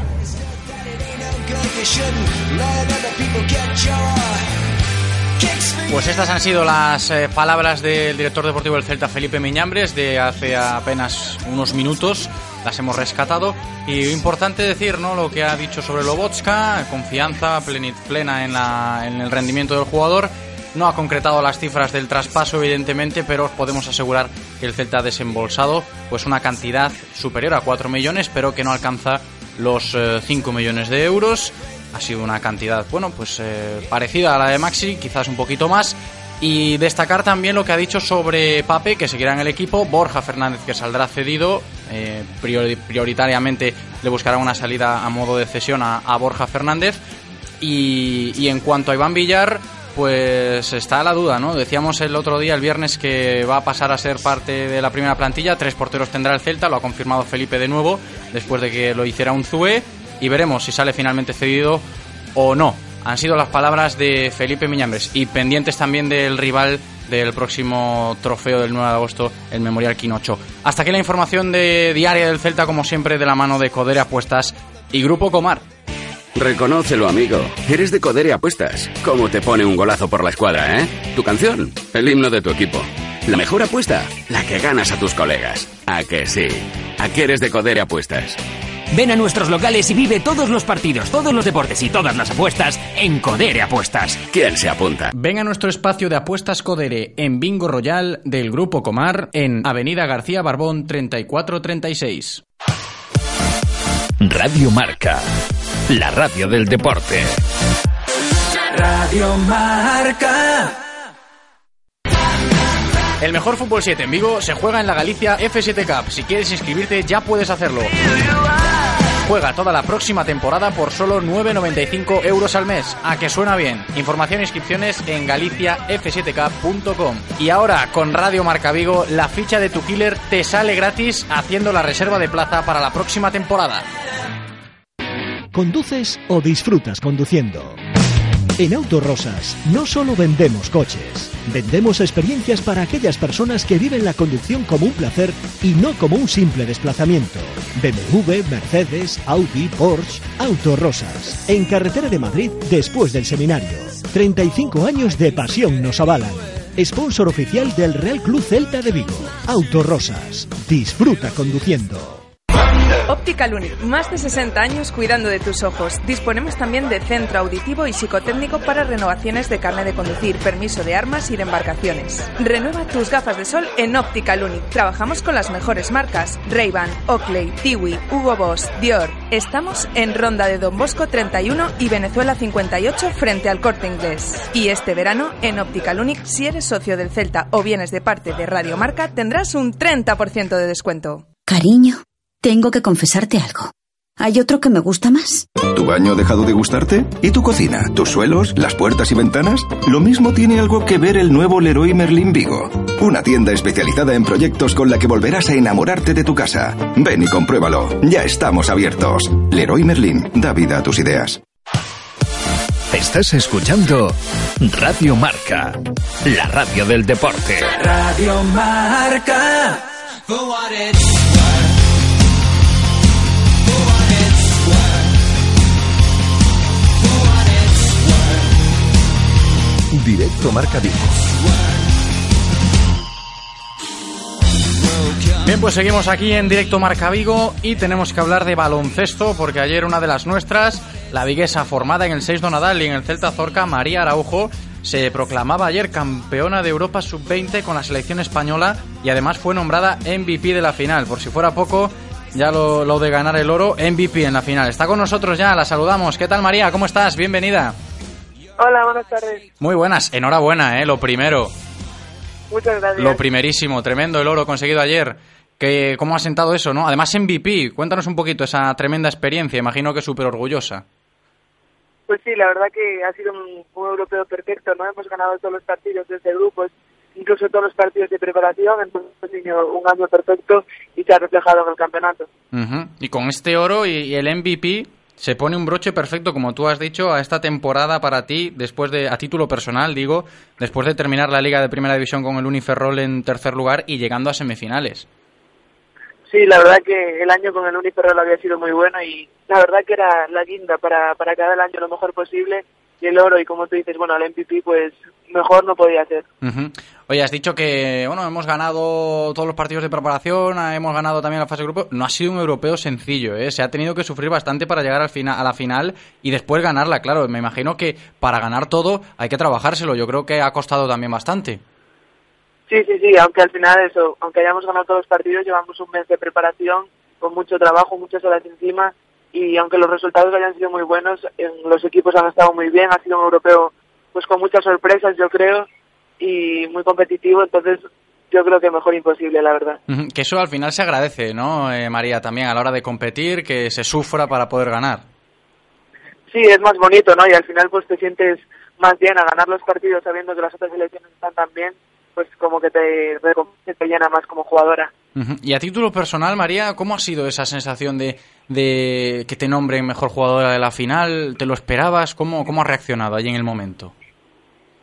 Pues estas han sido las eh, palabras del director deportivo del Celta, Felipe Miñambres, de hace apenas unos minutos. Las hemos rescatado. Y importante decir, ¿no? Lo que ha dicho sobre Lobotska, confianza plena en, la- en el rendimiento del jugador. No ha concretado las cifras del traspaso, evidentemente, pero os podemos asegurar que el Celta ha desembolsado pues una cantidad superior a 4 millones, pero que no alcanza los eh, 5 millones de euros. Ha sido una cantidad, bueno, pues eh, parecida a la de Maxi, quizás un poquito más. Y destacar también lo que ha dicho sobre Pape, que seguirá en el equipo, Borja Fernández, que saldrá cedido, eh, priori- prioritariamente le buscará una salida a modo de cesión a, a Borja Fernández. Y, y en cuanto a Iván Villar, pues está la duda, ¿no? Decíamos el otro día, el viernes, que va a pasar a ser parte de la primera plantilla. Tres porteros tendrá el Celta, lo ha confirmado Felipe de nuevo, después de que lo hiciera un Zue. Y veremos si sale finalmente cedido o no. Han sido las palabras de Felipe Miñambres y pendientes también del rival del próximo trofeo del 9 de agosto, el Memorial Quinocho. Hasta aquí la información de diaria del Celta, como siempre, de la mano de Codere Apuestas y Grupo Comar. Reconócelo, amigo. Eres de Codere Apuestas. ¿Cómo te pone un golazo por la escuadra, eh? Tu canción, el himno de tu equipo. La mejor apuesta, la que ganas a tus colegas. ¿A que sí? ¿A que eres de Codere Apuestas? Ven a nuestros locales y vive todos los partidos, todos los deportes y todas las apuestas en Codere Apuestas. ¿Quién se apunta? Ven a nuestro espacio de apuestas Codere en Bingo Royal del Grupo Comar en Avenida García Barbón 3436. Radio Marca, la radio del deporte. Radio Marca. El mejor fútbol 7 en Vigo se juega en la Galicia F7 Cup. Si quieres inscribirte ya puedes hacerlo. juega toda la próxima temporada por solo 9,95 euros al mes. A que suena bien. Información e inscripciones en galiciaf7k.com. Y ahora, con Radio Marca Vigo, la ficha de tu killer te sale gratis haciendo la reserva de plaza para la próxima temporada. ¿Conduces o disfrutas conduciendo? En Autorosas no solo vendemos coches, vendemos experiencias para aquellas personas que viven la conducción como un placer y no como un simple desplazamiento. BMW, Mercedes, Audi, Porsche, Autorosas. En carretera de Madrid después del seminario. 35 años de pasión nos avalan. Sponsor oficial del Real Club Celta de Vigo. Autorosas. Disfruta conduciendo. Optical Unic, más de 60 años cuidando de tus ojos. Disponemos también de centro auditivo y psicotécnico para renovaciones de carne de conducir, permiso de armas y de embarcaciones. Renueva tus gafas de sol en Optical Unic. Trabajamos con las mejores marcas: Ray-Ban, Oakley, Tiwi, Hugo Boss, Dior. Estamos en Ronda de Don Bosco 31 y Venezuela 58 frente al Corte Inglés. Y este verano en Optical Unic, si eres socio del Celta o vienes de parte de Radio Marca, tendrás un 30% de descuento. Cariño. Tengo que confesarte algo. ¿Hay otro que me gusta más? ¿Tu baño ha dejado de gustarte? ¿Y tu cocina? ¿Tus suelos? ¿Las puertas y ventanas? Lo mismo tiene algo que ver el nuevo Leroy Merlin Vigo. Una tienda especializada en proyectos con la que volverás a enamorarte de tu casa. Ven y compruébalo. Ya estamos abiertos. Leroy Merlin, da vida a tus ideas. Estás escuchando Radio Marca, la radio del deporte. Radio Marca. Directo Marca Vigo. Bien, pues seguimos aquí en directo Marca Vigo y tenemos que hablar de baloncesto porque ayer una de las nuestras, la viguesa formada en el 6 Nadal y en el Celta Zorca, María Araujo, se proclamaba ayer campeona de Europa sub-20 con la selección española y además fue nombrada MVP de la final. Por si fuera poco, ya lo, lo de ganar el oro, MVP en la final. Está con nosotros ya, la saludamos. ¿Qué tal María? ¿Cómo estás? Bienvenida. Hola, buenas tardes. Muy buenas, enhorabuena, ¿eh? Lo primero. Muchas gracias. Lo primerísimo, tremendo el oro conseguido ayer. Que, ¿Cómo ha sentado eso, no? Además, MVP, cuéntanos un poquito esa tremenda experiencia, imagino que súper orgullosa. Pues sí, la verdad que ha sido un, un, europeo perfecto, ¿no? Hemos ganado todos los partidos desde grupos, incluso todos los partidos de preparación, entonces ha sido un año perfecto y se ha reflejado en el campeonato. Uh -huh. Y con este oro y, y el MVP, se pone un broche perfecto, como tú has dicho, a esta temporada para ti, después de, a título personal, digo, después de terminar la Liga de Primera División con el Uniferrol en tercer lugar y llegando a semifinales. Sí, la verdad que el año con el Uniferrol había sido muy bueno y la verdad que era la guinda para, para cada año lo mejor posible y el oro y como tú dices, bueno, el MVP pues mejor no podía ser. Uh -huh. Oye, has dicho que, bueno, hemos ganado todos los partidos de preparación, hemos ganado también la fase de grupo. No ha sido un europeo sencillo, ¿eh? Se ha tenido que sufrir bastante para llegar al final, a la final y después ganarla, claro. Me imagino que para ganar todo hay que trabajárselo. Yo creo que ha costado también bastante. Sí, sí, sí, aunque al final eso, aunque hayamos ganado todos los partidos, llevamos un mes de preparación con mucho trabajo, muchas horas encima y aunque los resultados hayan sido muy buenos, los equipos han estado muy bien, ha sido un europeo pues con muchas sorpresas, yo creo, y muy competitivo, entonces yo creo que mejor imposible, la verdad. Que eso al final se agradece, ¿no, eh, María, también a la hora de competir, que se sufra para poder ganar. Sí, es más bonito, ¿no? Y al final pues te sientes más bien a ganar los partidos sabiendo que las otras selecciones están tan bien, pues como que te, te llena más como jugadora. Uh -huh. Y a título personal, María, ¿cómo ha sido esa sensación de, de que te nombren mejor jugadora de la final? ¿Te lo esperabas? ¿Cómo, cómo has reaccionado ahí en el momento?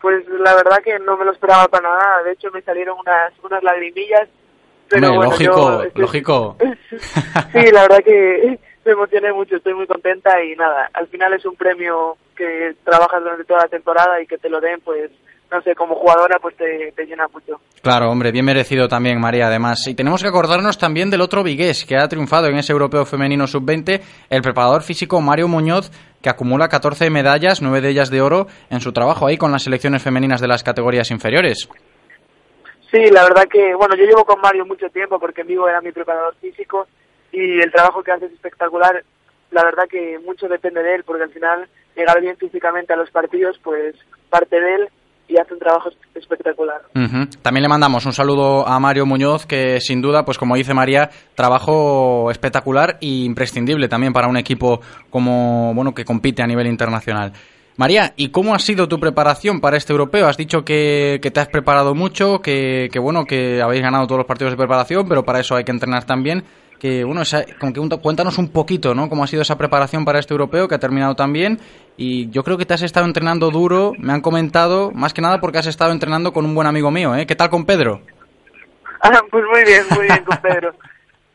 Pues la verdad que no me lo esperaba para nada. De hecho, me salieron unas, unas lagrimillas. Pero Hombre, bueno, lógico, yo, lógico. sí, la verdad que me emocioné mucho, estoy muy contenta y nada, al final es un premio que trabajas durante toda la temporada y que te lo den, pues no sé, como jugadora pues te, te, llena mucho. Claro, hombre, bien merecido también, María, además. Y tenemos que acordarnos también del otro vigués que ha triunfado en ese europeo femenino sub-20, el preparador físico Mario Muñoz, que acumula 14 medallas, 9 de ellas de oro, en su trabajo ahí con las selecciones femeninas de las categorías inferiores. Sí, la verdad que, bueno, yo llevo con Mario mucho tiempo porque en Vigo era mi preparador físico y el trabajo que hace es espectacular. La verdad que mucho depende de él porque al final llegar bien físicamente a los partidos, pues parte de él y hace un trabajo espectacular. También le mandamos un saludo a Mario Muñoz, que sin duda, pues como dice María, trabajo espectacular e imprescindible también para un equipo como bueno que compite a nivel internacional. María, ¿y cómo ha sido tu preparación para este europeo? Has dicho que, que te has preparado mucho, que, que, bueno, que habéis ganado todos los partidos de preparación, pero para eso hay que entrenar también. Que bueno, esa- como que un- cuéntanos un poquito, ¿no? Cómo ha sido esa preparación para este europeo que ha terminado tan bien. Y yo creo que te has estado entrenando duro, me han comentado, más que nada porque has estado entrenando con un buen amigo mío, ¿eh? ¿Qué tal con Pedro? Ah, pues muy bien, muy bien con Pedro.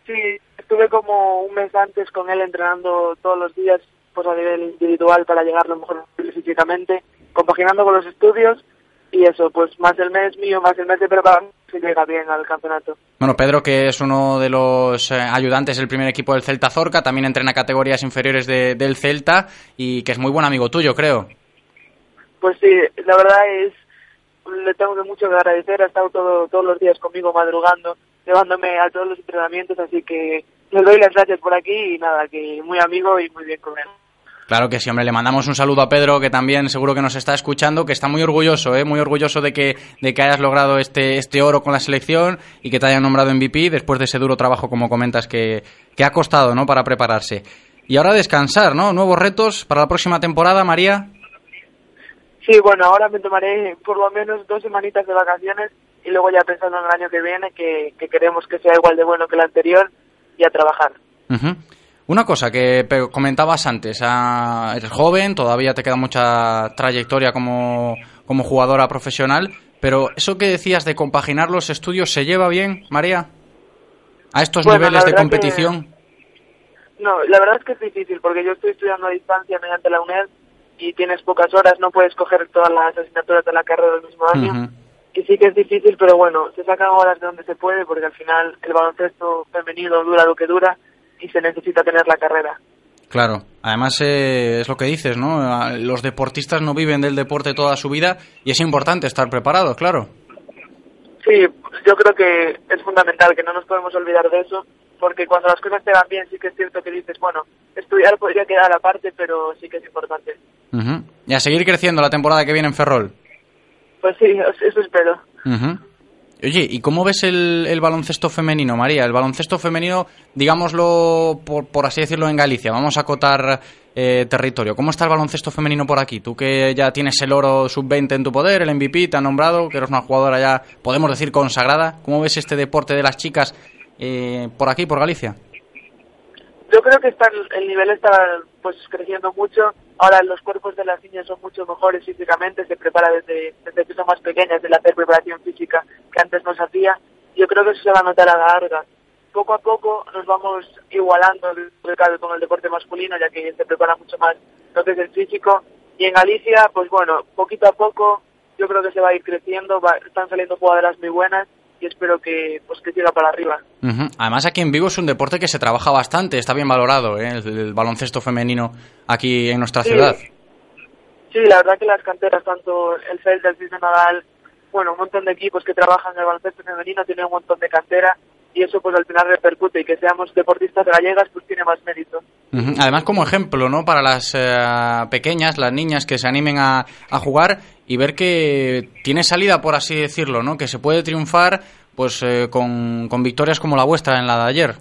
Sí, estuve como un mes antes con él entrenando todos los días, pues a nivel individual para llegar lo mejor físicamente, compaginando con los estudios y eso, pues más el mes mío, más el mes de preparación, se llega bien al campeonato. Bueno, Pedro, que es uno de los eh, ayudantes del primer equipo del Celta Zorca, también entrena categorías inferiores de- del Celta y que es muy buen amigo tuyo, creo. Pues sí, la verdad es, le tengo mucho que agradecer, ha estado todo, todos los días conmigo madrugando, llevándome a todos los entrenamientos, así que le doy las gracias por aquí y nada, que muy amigo y muy bien con él. Claro que sí, hombre, le mandamos un saludo a Pedro, que también seguro que nos está escuchando, que está muy orgulloso, ¿eh? muy orgulloso de que, de que hayas logrado este, este oro con la selección y que te hayan nombrado MVP después de ese duro trabajo, como comentas, que, que ha costado ¿no? para prepararse. Y ahora descansar, ¿no? Nuevos retos para la próxima temporada, María. Sí, bueno, ahora me tomaré por lo menos dos semanitas de vacaciones y luego ya pensando en el año que viene, que, que queremos que sea igual de bueno que el anterior y a trabajar. Una cosa que comentabas antes, ah, eres joven, todavía te queda mucha trayectoria como, como jugadora profesional, pero eso que decías de compaginar los estudios, ¿se lleva bien, María? ¿A estos Bueno, niveles de competición? No, la verdad es que es difícil porque yo estoy estudiando a distancia mediante la UNED y tienes pocas horas, no puedes coger todas las asignaturas de la carrera del mismo año. Y sí que es difícil, pero bueno, se sacan horas de donde se puede porque al final el baloncesto femenino dura lo que dura y se necesita tener la carrera. Claro, además eh, es lo que dices, ¿no? Ah, Los deportistas no viven del deporte toda su vida y es importante estar preparados, claro. Sí, yo creo que es fundamental que no nos podemos olvidar de eso, porque cuando las cosas te van bien sí que es cierto que dices, bueno, estudiar podría quedar aparte, pero sí que es importante. Y a seguir creciendo la temporada que viene en Ferrol. Pues sí, eso espero. Ujú. Oye, ¿y cómo ves el, el baloncesto femenino, María? El baloncesto femenino, digámoslo, por, así decirlo, en Galicia. Vamos a acotar eh, territorio. ¿Cómo está el baloncesto femenino por aquí? Tú que ya tienes el oro sub-20 en tu poder, el MVP, te han nombrado, que eres una jugadora ya, podemos decir, consagrada. ¿Cómo ves este deporte de las chicas eh, por aquí, por Galicia? Yo creo que está, el nivel está pues creciendo mucho. Ahora los cuerpos de las niñas son mucho mejores físicamente, se prepara desde, desde que son más pequeñas, de hacer preparación física que antes no se hacía. Yo creo que eso se va a notar a la larga. Poco a poco nos vamos igualando cabe, con el deporte masculino, ya que se prepara mucho más lo que es el físico. Y en Galicia, pues bueno, poquito a poco yo creo que se va a ir creciendo, va- están saliendo jugadoras muy buenas y espero que pues que siga para arriba. Ujú. Además, aquí en Vigo es un deporte que se trabaja bastante, está bien valorado, ¿eh? el, el baloncesto femenino aquí en nuestra Sí. ciudad. Sí, la verdad que las canteras, tanto el Celta, el Cis de Nadal, bueno, un montón de equipos que trabajan en el baloncesto femenino tienen un montón de cantera y eso pues al final repercute y que seamos deportistas gallegas pues tiene más mérito. Ujú. Además, como ejemplo, ¿no? Para las eh, pequeñas, las niñas que se animen a, a jugar y ver que tiene salida, por así decirlo, ¿no? Que se puede triunfar, pues, eh, con, con victorias como la vuestra en la de ayer.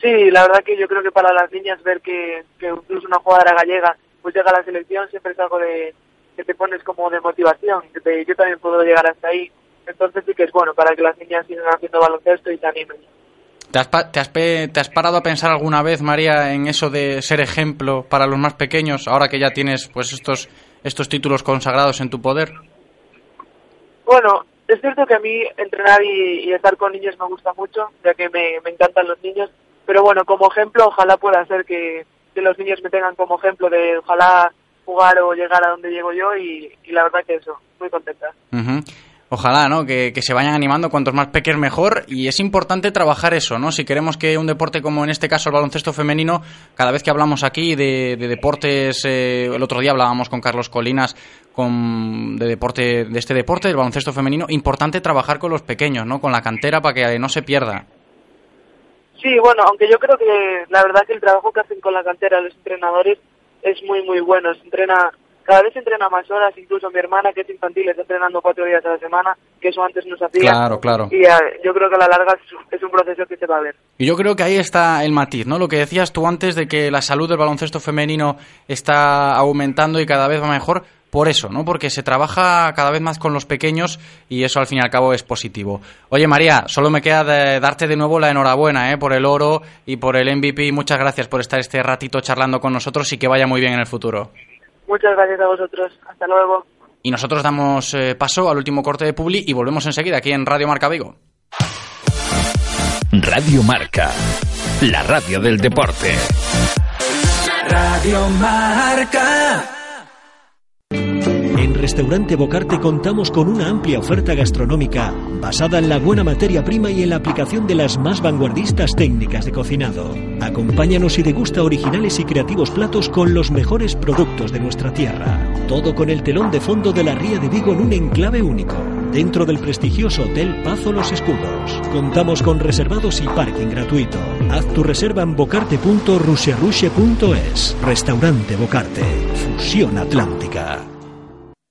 Sí, la verdad que yo creo que para las niñas ver que, que incluso una jugadora gallega pues llega a la selección siempre es algo de que te pones como de motivación, que te- yo también puedo llegar hasta ahí. Entonces sí que es bueno para que las niñas sigan haciendo baloncesto y se animen. ¿Te has, te, has te has parado a pensar alguna vez, María, en eso de ser ejemplo para los más pequeños, ahora que ya tienes, pues, estos, estos títulos consagrados en tu poder? Bueno, es cierto que a mí entrenar y, y estar con niños me gusta mucho, ya que me, me encantan los niños, pero bueno, como ejemplo, ojalá pueda ser que, que los niños me tengan como ejemplo de ojalá jugar o llegar a donde llego yo y, y la verdad que eso, muy contenta. Ujú. Ojalá, ¿no? Que, que se vayan animando cuantos más pequeños mejor y es importante trabajar eso, ¿no? Si queremos que un deporte como en este caso el baloncesto femenino, cada vez que hablamos aquí de, de deportes, eh, el otro día hablábamos con Carlos Colinas con, de deporte, de este deporte, del baloncesto femenino, importante trabajar con los pequeños, ¿no? Con la cantera para que no se pierda. Sí, bueno, aunque yo creo que la verdad que el trabajo que hacen con la cantera los entrenadores es muy, muy bueno. Se entrena cada vez se entrena más horas, incluso mi hermana que es infantil está entrenando cuatro días a la semana, que eso antes no se hacía. Claro, claro. Y eh, yo creo que a la larga es, es un proceso que se va a ver. Y yo creo que ahí está el matiz, ¿no? Lo que decías tú antes de que la salud del baloncesto femenino está aumentando y cada vez va mejor por eso, ¿no? Porque se trabaja cada vez más con los pequeños y eso al fin y al cabo es positivo. Oye María, solo me queda de darte de nuevo la enhorabuena, ¿eh? Por el oro y por el MVP. Muchas gracias por estar este ratito charlando con nosotros y que vaya muy bien en el futuro. Muchas gracias a vosotros. Hasta luego. Y nosotros damos eh, paso al último corte de Publi y volvemos enseguida aquí en Radio Marca Vigo. Radio Marca, la radio del deporte. Radio Marca. En Restaurante Bocarte contamos con una amplia oferta gastronómica basada en la buena materia prima y en la aplicación de las más vanguardistas técnicas de cocinado. Acompáñanos y degusta originales y creativos platos con los mejores productos de nuestra tierra. Todo con el telón de fondo de la Ría de Vigo en un enclave único, dentro del prestigioso Hotel Pazo Los Escudos. Contamos con reservados y parking gratuito. Haz tu reserva en bocarte.rusherushe.es. Restaurante Bocarte. Fusión Atlántica.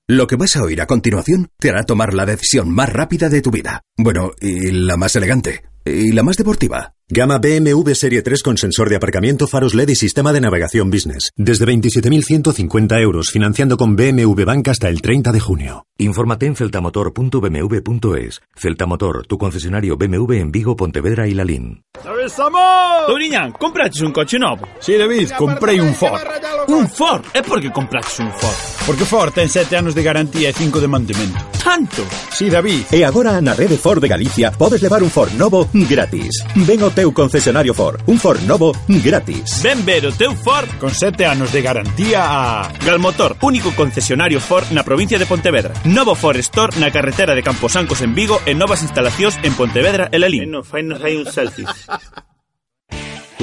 Lo que vas a oír a continuación te hará tomar la decisión más rápida de tu vida. Bueno, y la más elegante. Y la más deportiva. Gama BMW Serie 3 con sensor de aparcamiento, faros LED y sistema de navegación business. Desde 27.150 euros, financiando con BMW Bank hasta el 30 de junio. Infórmate en celtamotor.bmw.es. Celtamotor, tu concesionario BMW en Vigo, Pontevedra y Lalín. ¡Estamos! Touriñán, compraste un coche novo? Sí, David, comprei un Ford. Un Ford? E por que compraste un Ford? Porque Ford ten 7 anos de garantía e 5 de mantemento. Tanto? Sí, David. E agora na rede Ford de Galicia podes levar un Ford novo gratis. Ven ao teu concesionario Ford. Un Ford novo gratis. Ven ver o teu Ford Con 7 anos de garantía a... Galmotor, único concesionario Ford na provincia de Pontevedra. Novo Ford Store na carretera de Camposancos en Vigo e novas instalacións en Pontevedra e Lalín. No, fainos hai un selfie.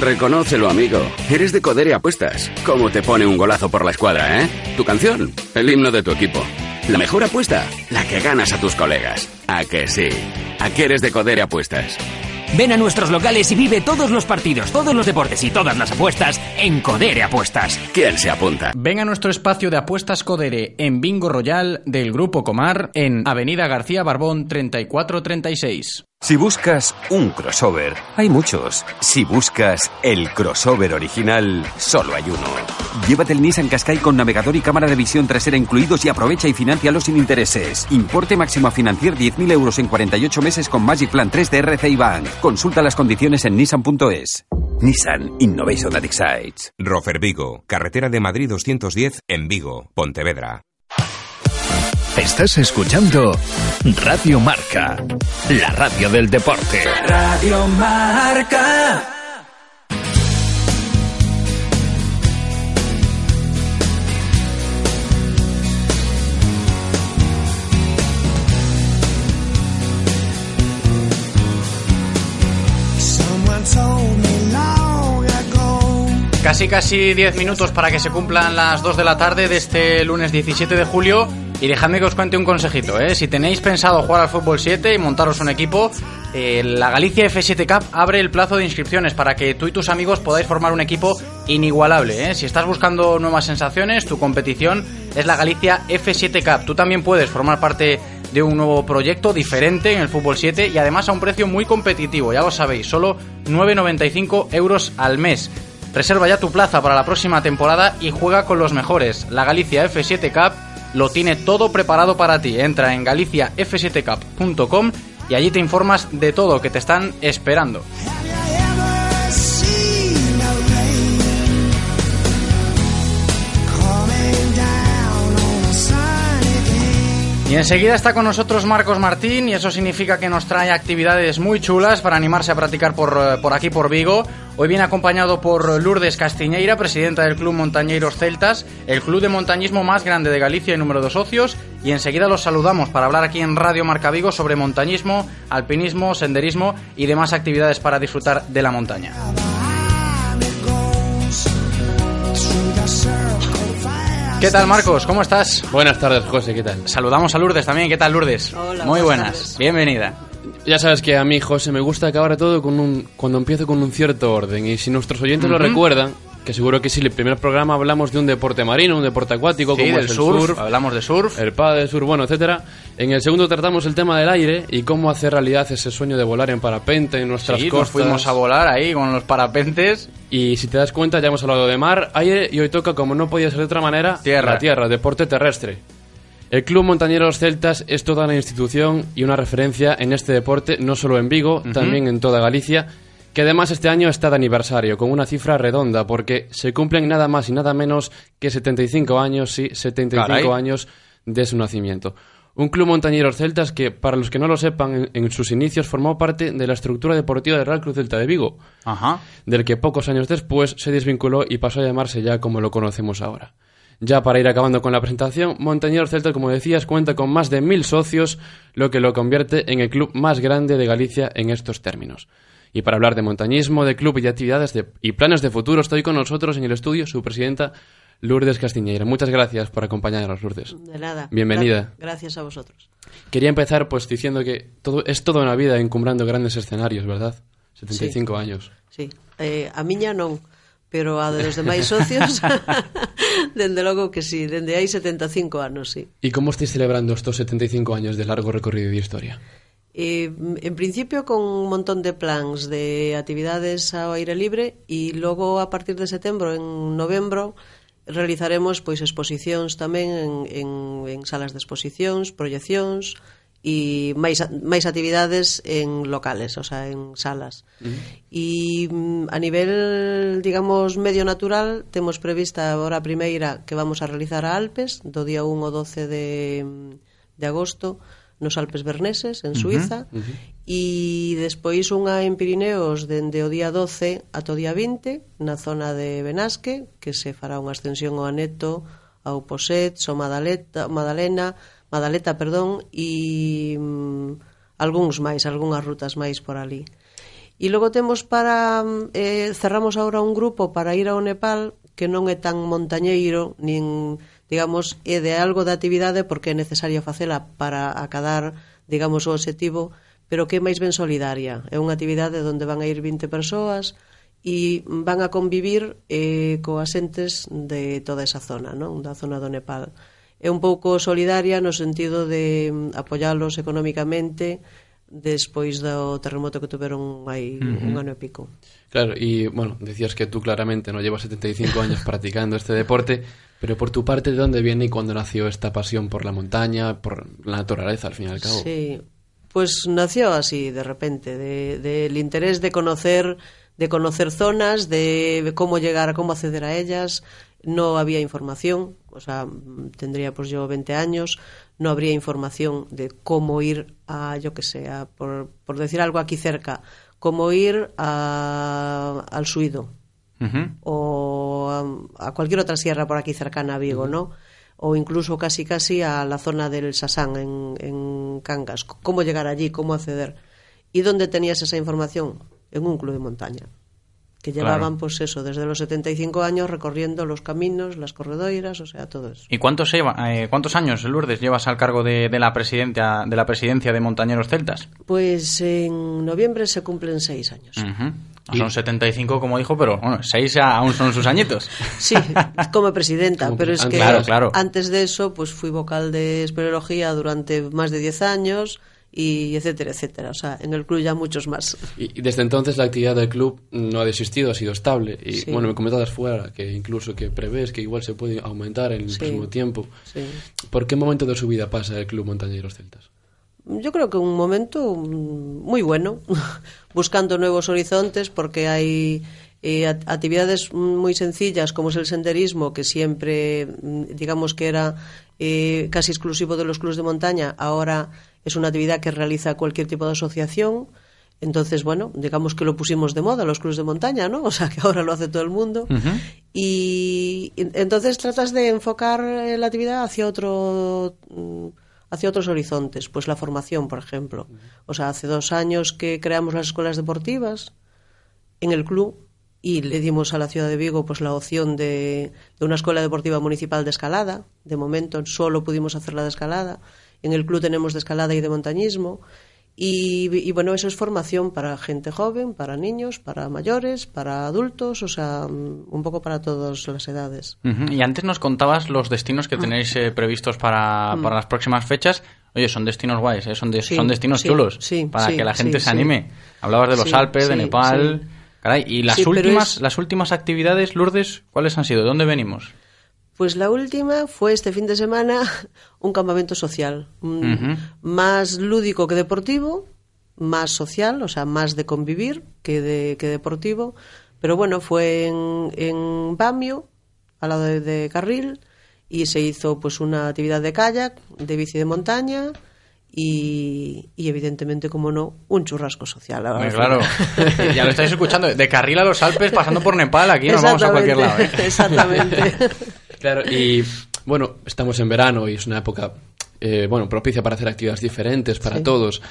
Reconócelo, amigo. Eres de Codere Apuestas. ¿Cómo te pone un golazo por la escuadra, eh? Tu canción, el himno de tu equipo. La mejor apuesta, la que ganas a tus colegas. ¿A que sí? ¿A que eres de Codere Apuestas? Ven a nuestros locales y vive todos los partidos, todos los deportes y todas las apuestas en Codere Apuestas. ¿Quién se apunta? Ven a nuestro espacio de apuestas Codere en Bingo Royal del Grupo Comar en Avenida García Barbón 3436. Si buscas un crossover, hay muchos. Si buscas el crossover original, solo hay uno. Llévate el Nissan Qashqai con navegador y cámara de visión trasera incluidos y aprovecha y financialo sin intereses. Importe máximo a financiar 10.000 euros en 48 meses con Magic Plan 3 de RCI Bank. Consulta las condiciones en nissan.es. Nissan Innovation that excites. Rofer Vigo, carretera de Madrid 210 en Vigo, Pontevedra. Estás escuchando Radio Marca, la radio del deporte. Radio Marca. Casi casi 10 minutos para que se cumplan las 2 de la tarde de este lunes 17 de julio. Y dejadme que os cuente un consejito, ¿eh? Si tenéis pensado jugar al fútbol 7 y montaros un equipo, eh, la Galicia F7 Cup abre el plazo de inscripciones para que tú y tus amigos podáis formar un equipo inigualable. ¿eh? Si estás buscando nuevas sensaciones, tu competición es la Galicia F7 Cup. Tú también puedes formar parte de un nuevo proyecto diferente en el fútbol 7 y además a un precio muy competitivo, ya lo sabéis, solo 9,95 euros al mes. Reserva ya tu plaza para la próxima temporada y juega con los mejores. La Galicia F7 Cup lo tiene todo preparado para ti. Entra en galiciaf7cup.com y allí te informas de todo que te están esperando. Y enseguida está con nosotros Marcos Martín y eso significa que nos trae actividades muy chulas para animarse a practicar por, eh, por aquí, por Vigo. Hoy viene acompañado por Lourdes Castiñeira, presidenta del Club Montañeiros Celtas, el club de montañismo más grande de Galicia y número de socios. Y enseguida los saludamos para hablar aquí en Radio Marca Vigo sobre montañismo, alpinismo, senderismo y demás actividades para disfrutar de la montaña. ¿Qué tal, Marcos? ¿Cómo estás? Buenas tardes, José, ¿qué tal? Saludamos a Lourdes también. ¿Qué tal, Lourdes? Hola, Muy buenas. Bienvenida. Ya sabes que a mí, José, me gusta acabar todo con un, cuando empiezo con un cierto orden. Y si nuestros oyentes lo recuerdan, que seguro que sí, en el primer programa hablamos de un deporte marino, un deporte acuático, Sí, como del es el surf, surf, hablamos de surf. el pádel, surf, bueno, etcétera. En el segundo tratamos el tema del aire y cómo hacer realidad ese sueño de volar en parapente en nuestras Sí, nos costas. fuimos a volar ahí con los parapentes. Y si te das cuenta, ya hemos hablado de mar, aire y hoy toca, como no podía ser de otra manera, Tierra. la tierra, deporte terrestre. El Club Montañeros Celtas es toda una institución y una referencia en este deporte, no solo en Vigo, también en toda Galicia, que además este año está de aniversario, con una cifra redonda, porque se cumplen nada más y nada menos que 75 años, sí, 75 Caray. años de su nacimiento. Un club montañeros celtas que, para los que no lo sepan, en, en sus inicios formó parte de la estructura deportiva del Real Club Celta de Vigo, Ajá. del que pocos años después se desvinculó y pasó a llamarse ya como lo conocemos ahora. Ya para ir acabando con la presentación, Montañeros Celta, como decías, cuenta con más de mil socios, lo que lo convierte en el club más grande de Galicia en estos términos. Y para hablar de montañismo, de club y de actividades de- y planes de futuro, estoy con nosotros en el estudio su presidenta Lourdes Castiñeira. Muchas gracias por acompañarnos, Lourdes. De nada. Bienvenida. Gra- Gracias a vosotros. Quería empezar pues diciendo que todo, es toda una vida encumbrando grandes escenarios, ¿verdad? 75 años. Sí. Eh, a miña non, pero a de los demais socios, dende logo que sí, dende hai 75 anos, sí. ¿Y cómo estáis celebrando estos 75 años de largo recorrido de historia? Eh, en principio con un montón de plans de actividades ao aire libre e logo a partir de setembro en novembro realizaremos pois exposicións tamén en, en, en salas de exposicións, proyeccións e máis, máis actividades en locales, o sea, en salas. Uh -huh. E a nivel, digamos, medio natural, temos prevista agora a primeira que vamos a realizar a Alpes, do día 1 ao 12 de, de agosto, nos Alpes Berneses, en Suiza, uh -huh, uh -huh. e despois unha en Pirineos dende o día 12 ata o día 20, na zona de Benasque, que se fará unha ascensión ao Aneto, ao Poset, ao Madaleta, Madalena, Madaleta, perdón, e mm, algúns máis, algunhas rutas máis por ali. E logo temos para mm, eh, cerramos agora un grupo para ir ao Nepal que non é tan montañeiro nin digamos, é de algo da actividade porque é necesario facela para acadar, digamos, o objetivo, pero que é máis ben solidaria. É unha actividade onde van a ir 20 persoas e van a convivir eh, coas entes de toda esa zona, non? da zona do Nepal. É un pouco solidaria no sentido de mm, apoialos económicamente despois do terremoto que tuveron hai uh -huh. un ano e pico. Claro, y bueno, decías que tú claramente no llevas 75 años practicando este deporte, pero por tu parte, ¿de dónde viene y cuándo nació esta pasión por la montaña, por la naturaleza, al fin y al cabo? Sí, pues nació así, de repente, del de, de interés de conocer de conocer zonas, de cómo llegar, cómo acceder a ellas, no había información, o sea, tendría pues yo 20 años, no habría información de cómo ir a, yo que sé, a, por, por decir algo aquí cerca, cómo ir a- al Suido, o a, a cualquier otra sierra por aquí cercana a Vigo, ¿no? O incluso casi casi a la zona del Sasán en, en Cangas. ¿Cómo llegar allí? ¿Cómo acceder? ¿Y dónde tenías esa información? En un club de montaña. Que Claro. llevaban, pues eso, desde los 75 años recorriendo los caminos, las corredoiras, o sea, todo eso. ¿Y cuántos, lleva- eh, cuántos años, Lourdes, llevas al cargo de, de la presidencia, de la presidencia de Montañeros Celtas? Pues en noviembre se cumplen seis años. Ujú. No Son 75, como dijo, pero bueno, 6 aún son sus añitos. Sí, como presidenta, Como pero es que Claro, claro. antes de eso pues fui vocal de espeleología durante más de 10 años y etcétera, etcétera. O sea, en el club ya muchos más. Y, y desde entonces la actividad del club no ha desistido, ha sido estable. Y Sí. bueno, me comentabas fuera que incluso que prevés que igual se puede aumentar en el Sí. próximo tiempo. Sí. ¿Por qué momento de su vida pasa el Club Montañeros Celtas? Yo creo que un momento mm, muy bueno, buscando nuevos horizontes porque hay eh, actividades muy sencillas como es el senderismo, que siempre, mm, digamos que era eh, casi exclusivo de los clubes de montaña, ahora es una actividad que realiza cualquier tipo de asociación. Entonces, bueno, digamos que lo pusimos de moda los clubes de montaña, ¿no? O sea, que ahora lo hace todo el mundo. Y y entonces tratas de enfocar eh, la actividad hacia otro mm, hacia otros horizontes, pues la formación, por ejemplo. O sea, hace dos años que creamos las escuelas deportivas en el club y le dimos a la ciudad de Vigo pues la opción de, de una escuela deportiva municipal de escalada. De momento solo pudimos hacer la de escalada. En el club tenemos de escalada y de montañismo. Y, y, bueno, eso es formación para gente joven, para niños, para mayores, para adultos, o sea, mm, un poco para todas las edades. Uh -huh. Y antes nos contabas los destinos que tenéis eh, previstos para, Mm. para las próximas fechas. Oye, son destinos guays, ¿eh? son, de- Sí, son destinos sí, chulos sí, para que la gente se anime. Hablabas de los Alpes, de Nepal. Caray, y las últimas, es- las últimas actividades, Lourdes, ¿cuáles han sido? ¿De dónde venimos? Pues la última fue este fin de semana un campamento social, más lúdico que deportivo, más social, o sea, más de convivir que, de, que deportivo. Pero bueno, fue en, en Bamio, al lado de, de Carril, y se hizo pues una actividad de kayak, de bici de montaña y, y evidentemente, como no, un churrasco social. Claro, ya lo estáis escuchando. De Carril a los Alpes, pasando por Nepal, aquí nos vamos a cualquier lado. ¿eh? Exactamente. Claro, y bueno, estamos en verano y es una época eh, bueno, propicia para hacer actividades diferentes para Sí. todos.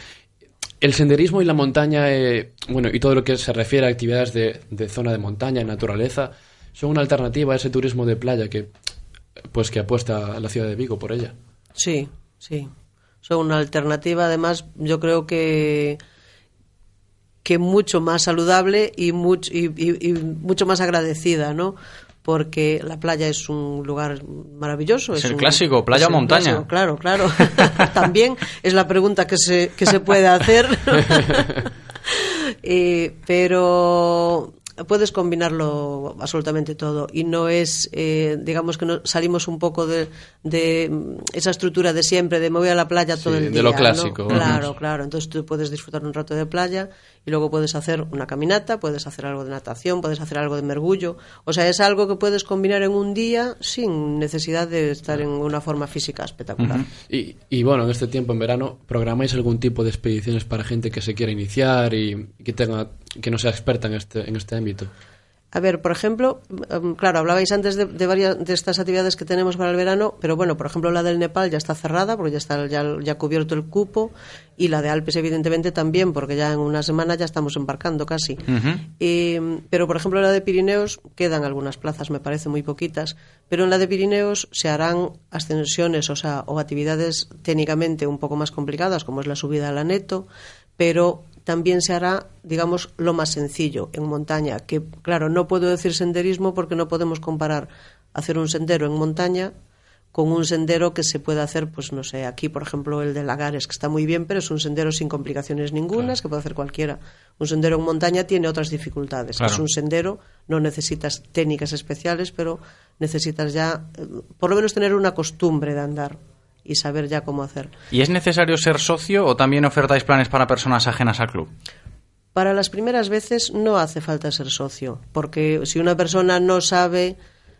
El senderismo y la montaña, eh, bueno, y todo lo que se refiere a actividades de, de zona de montaña, naturaleza, son una alternativa a ese turismo de playa que, pues, que apuesta a la ciudad de Vigo por ella. Sí, sí. Son una alternativa, además, yo creo que que mucho más saludable y mucho, y, y- y mucho más agradecida, ¿no? Porque la playa es un lugar maravilloso. Es el un- clásico, playa o montaña. clásico, claro, claro. También es la pregunta que se, que se puede hacer. Eh, pero puedes combinarlo absolutamente todo y no es, eh, digamos que no, salimos un poco de, de mm, esa estructura de siempre, de me voy a la playa todo Sí, el de día. lo ¿no? clásico. Claro, claro. Entonces tú puedes disfrutar un rato de playa y luego puedes hacer una caminata, puedes hacer algo de natación, puedes hacer algo de mergullo. O sea, es algo que puedes combinar en un día sin necesidad de estar en una forma física espectacular. Y, y bueno, en este tiempo, en verano, ¿programáis algún tipo de expediciones para gente que se quiera iniciar y que tenga que no sea experta en este, en este ámbito? A ver, por ejemplo, em, claro, hablabais antes de, de varias de estas actividades que tenemos para el verano, pero bueno, por ejemplo, la del Nepal ya está cerrada porque ya está ya, ya cubierto el cupo y la de Alpes evidentemente también porque ya en una semana ya estamos embarcando casi. Eh, pero por ejemplo, la de Pirineos quedan algunas plazas, me parece muy poquitas, pero en la de Pirineos se harán ascensiones, o sea, o actividades técnicamente un poco más complicadas, como es la subida a la Neto, pero también se hará, digamos, lo más sencillo en montaña, que claro, no puedo decir senderismo porque no podemos comparar hacer un sendero en montaña con un sendero que se puede hacer, pues no sé, aquí por ejemplo el de Lagares, que está muy bien, pero es un sendero sin complicaciones ningunas, que puede hacer cualquiera. Un sendero en montaña tiene otras dificultades. Claro. Es un sendero, no necesitas técnicas especiales, pero necesitas ya, eh, por lo menos tener una costumbre de andar y saber ya cómo hacer. ¿Y es necesario ser socio o también ofertáis planes para personas ajenas al club? Para las primeras veces no hace falta ser socio, porque si una persona no sabe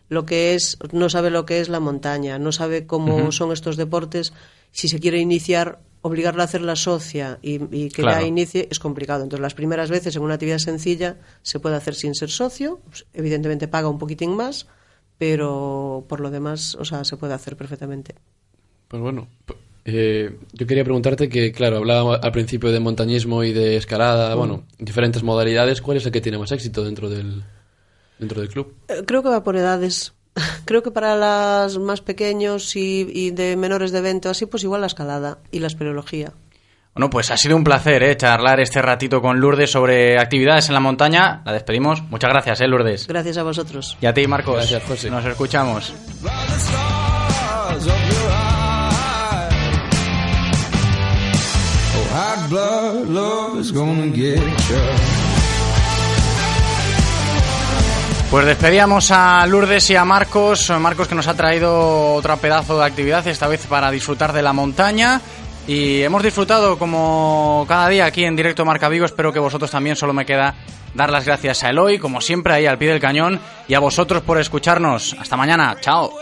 lo que es, no sabe lo que es la montaña, no sabe cómo son estos deportes, si se quiere iniciar, obligarla a hacer la socia y, y que Claro. ya inicie es complicado. Entonces, las primeras veces en una actividad sencilla se puede hacer sin ser socio, pues, evidentemente paga un poquitín más, pero por lo demás, o sea, se puede hacer perfectamente. Pues bueno, eh, yo quería preguntarte que, claro, hablaba al principio de montañismo y de escalada, Mm. bueno, diferentes modalidades. ¿Cuál es el que tiene más éxito dentro del, dentro del club? Eh, Creo que va por edades. Creo que para las más pequeños y, y de menores de 20 o así, pues igual la escalada y la espeleología. Bueno, pues ha sido un placer ¿eh? charlar este ratito con Lourdes sobre actividades en la montaña. La despedimos. Muchas gracias, ¿eh, Lourdes. Gracias a vosotros. Y a ti, Marcos. Gracias, José. Nos escuchamos. Blood love is gonna get you. Pues despedíamos a Lourdes y a Marcos. Marcos que nos ha traído otro pedazo de actividad, esta vez para disfrutar de la montaña. Y hemos disfrutado como cada día aquí en directo Marca Vigo. Espero que vosotros también. Solo me queda dar las gracias a Eloy, como siempre, ahí al pie del cañón. Y a vosotros por escucharnos. Hasta mañana. Chao.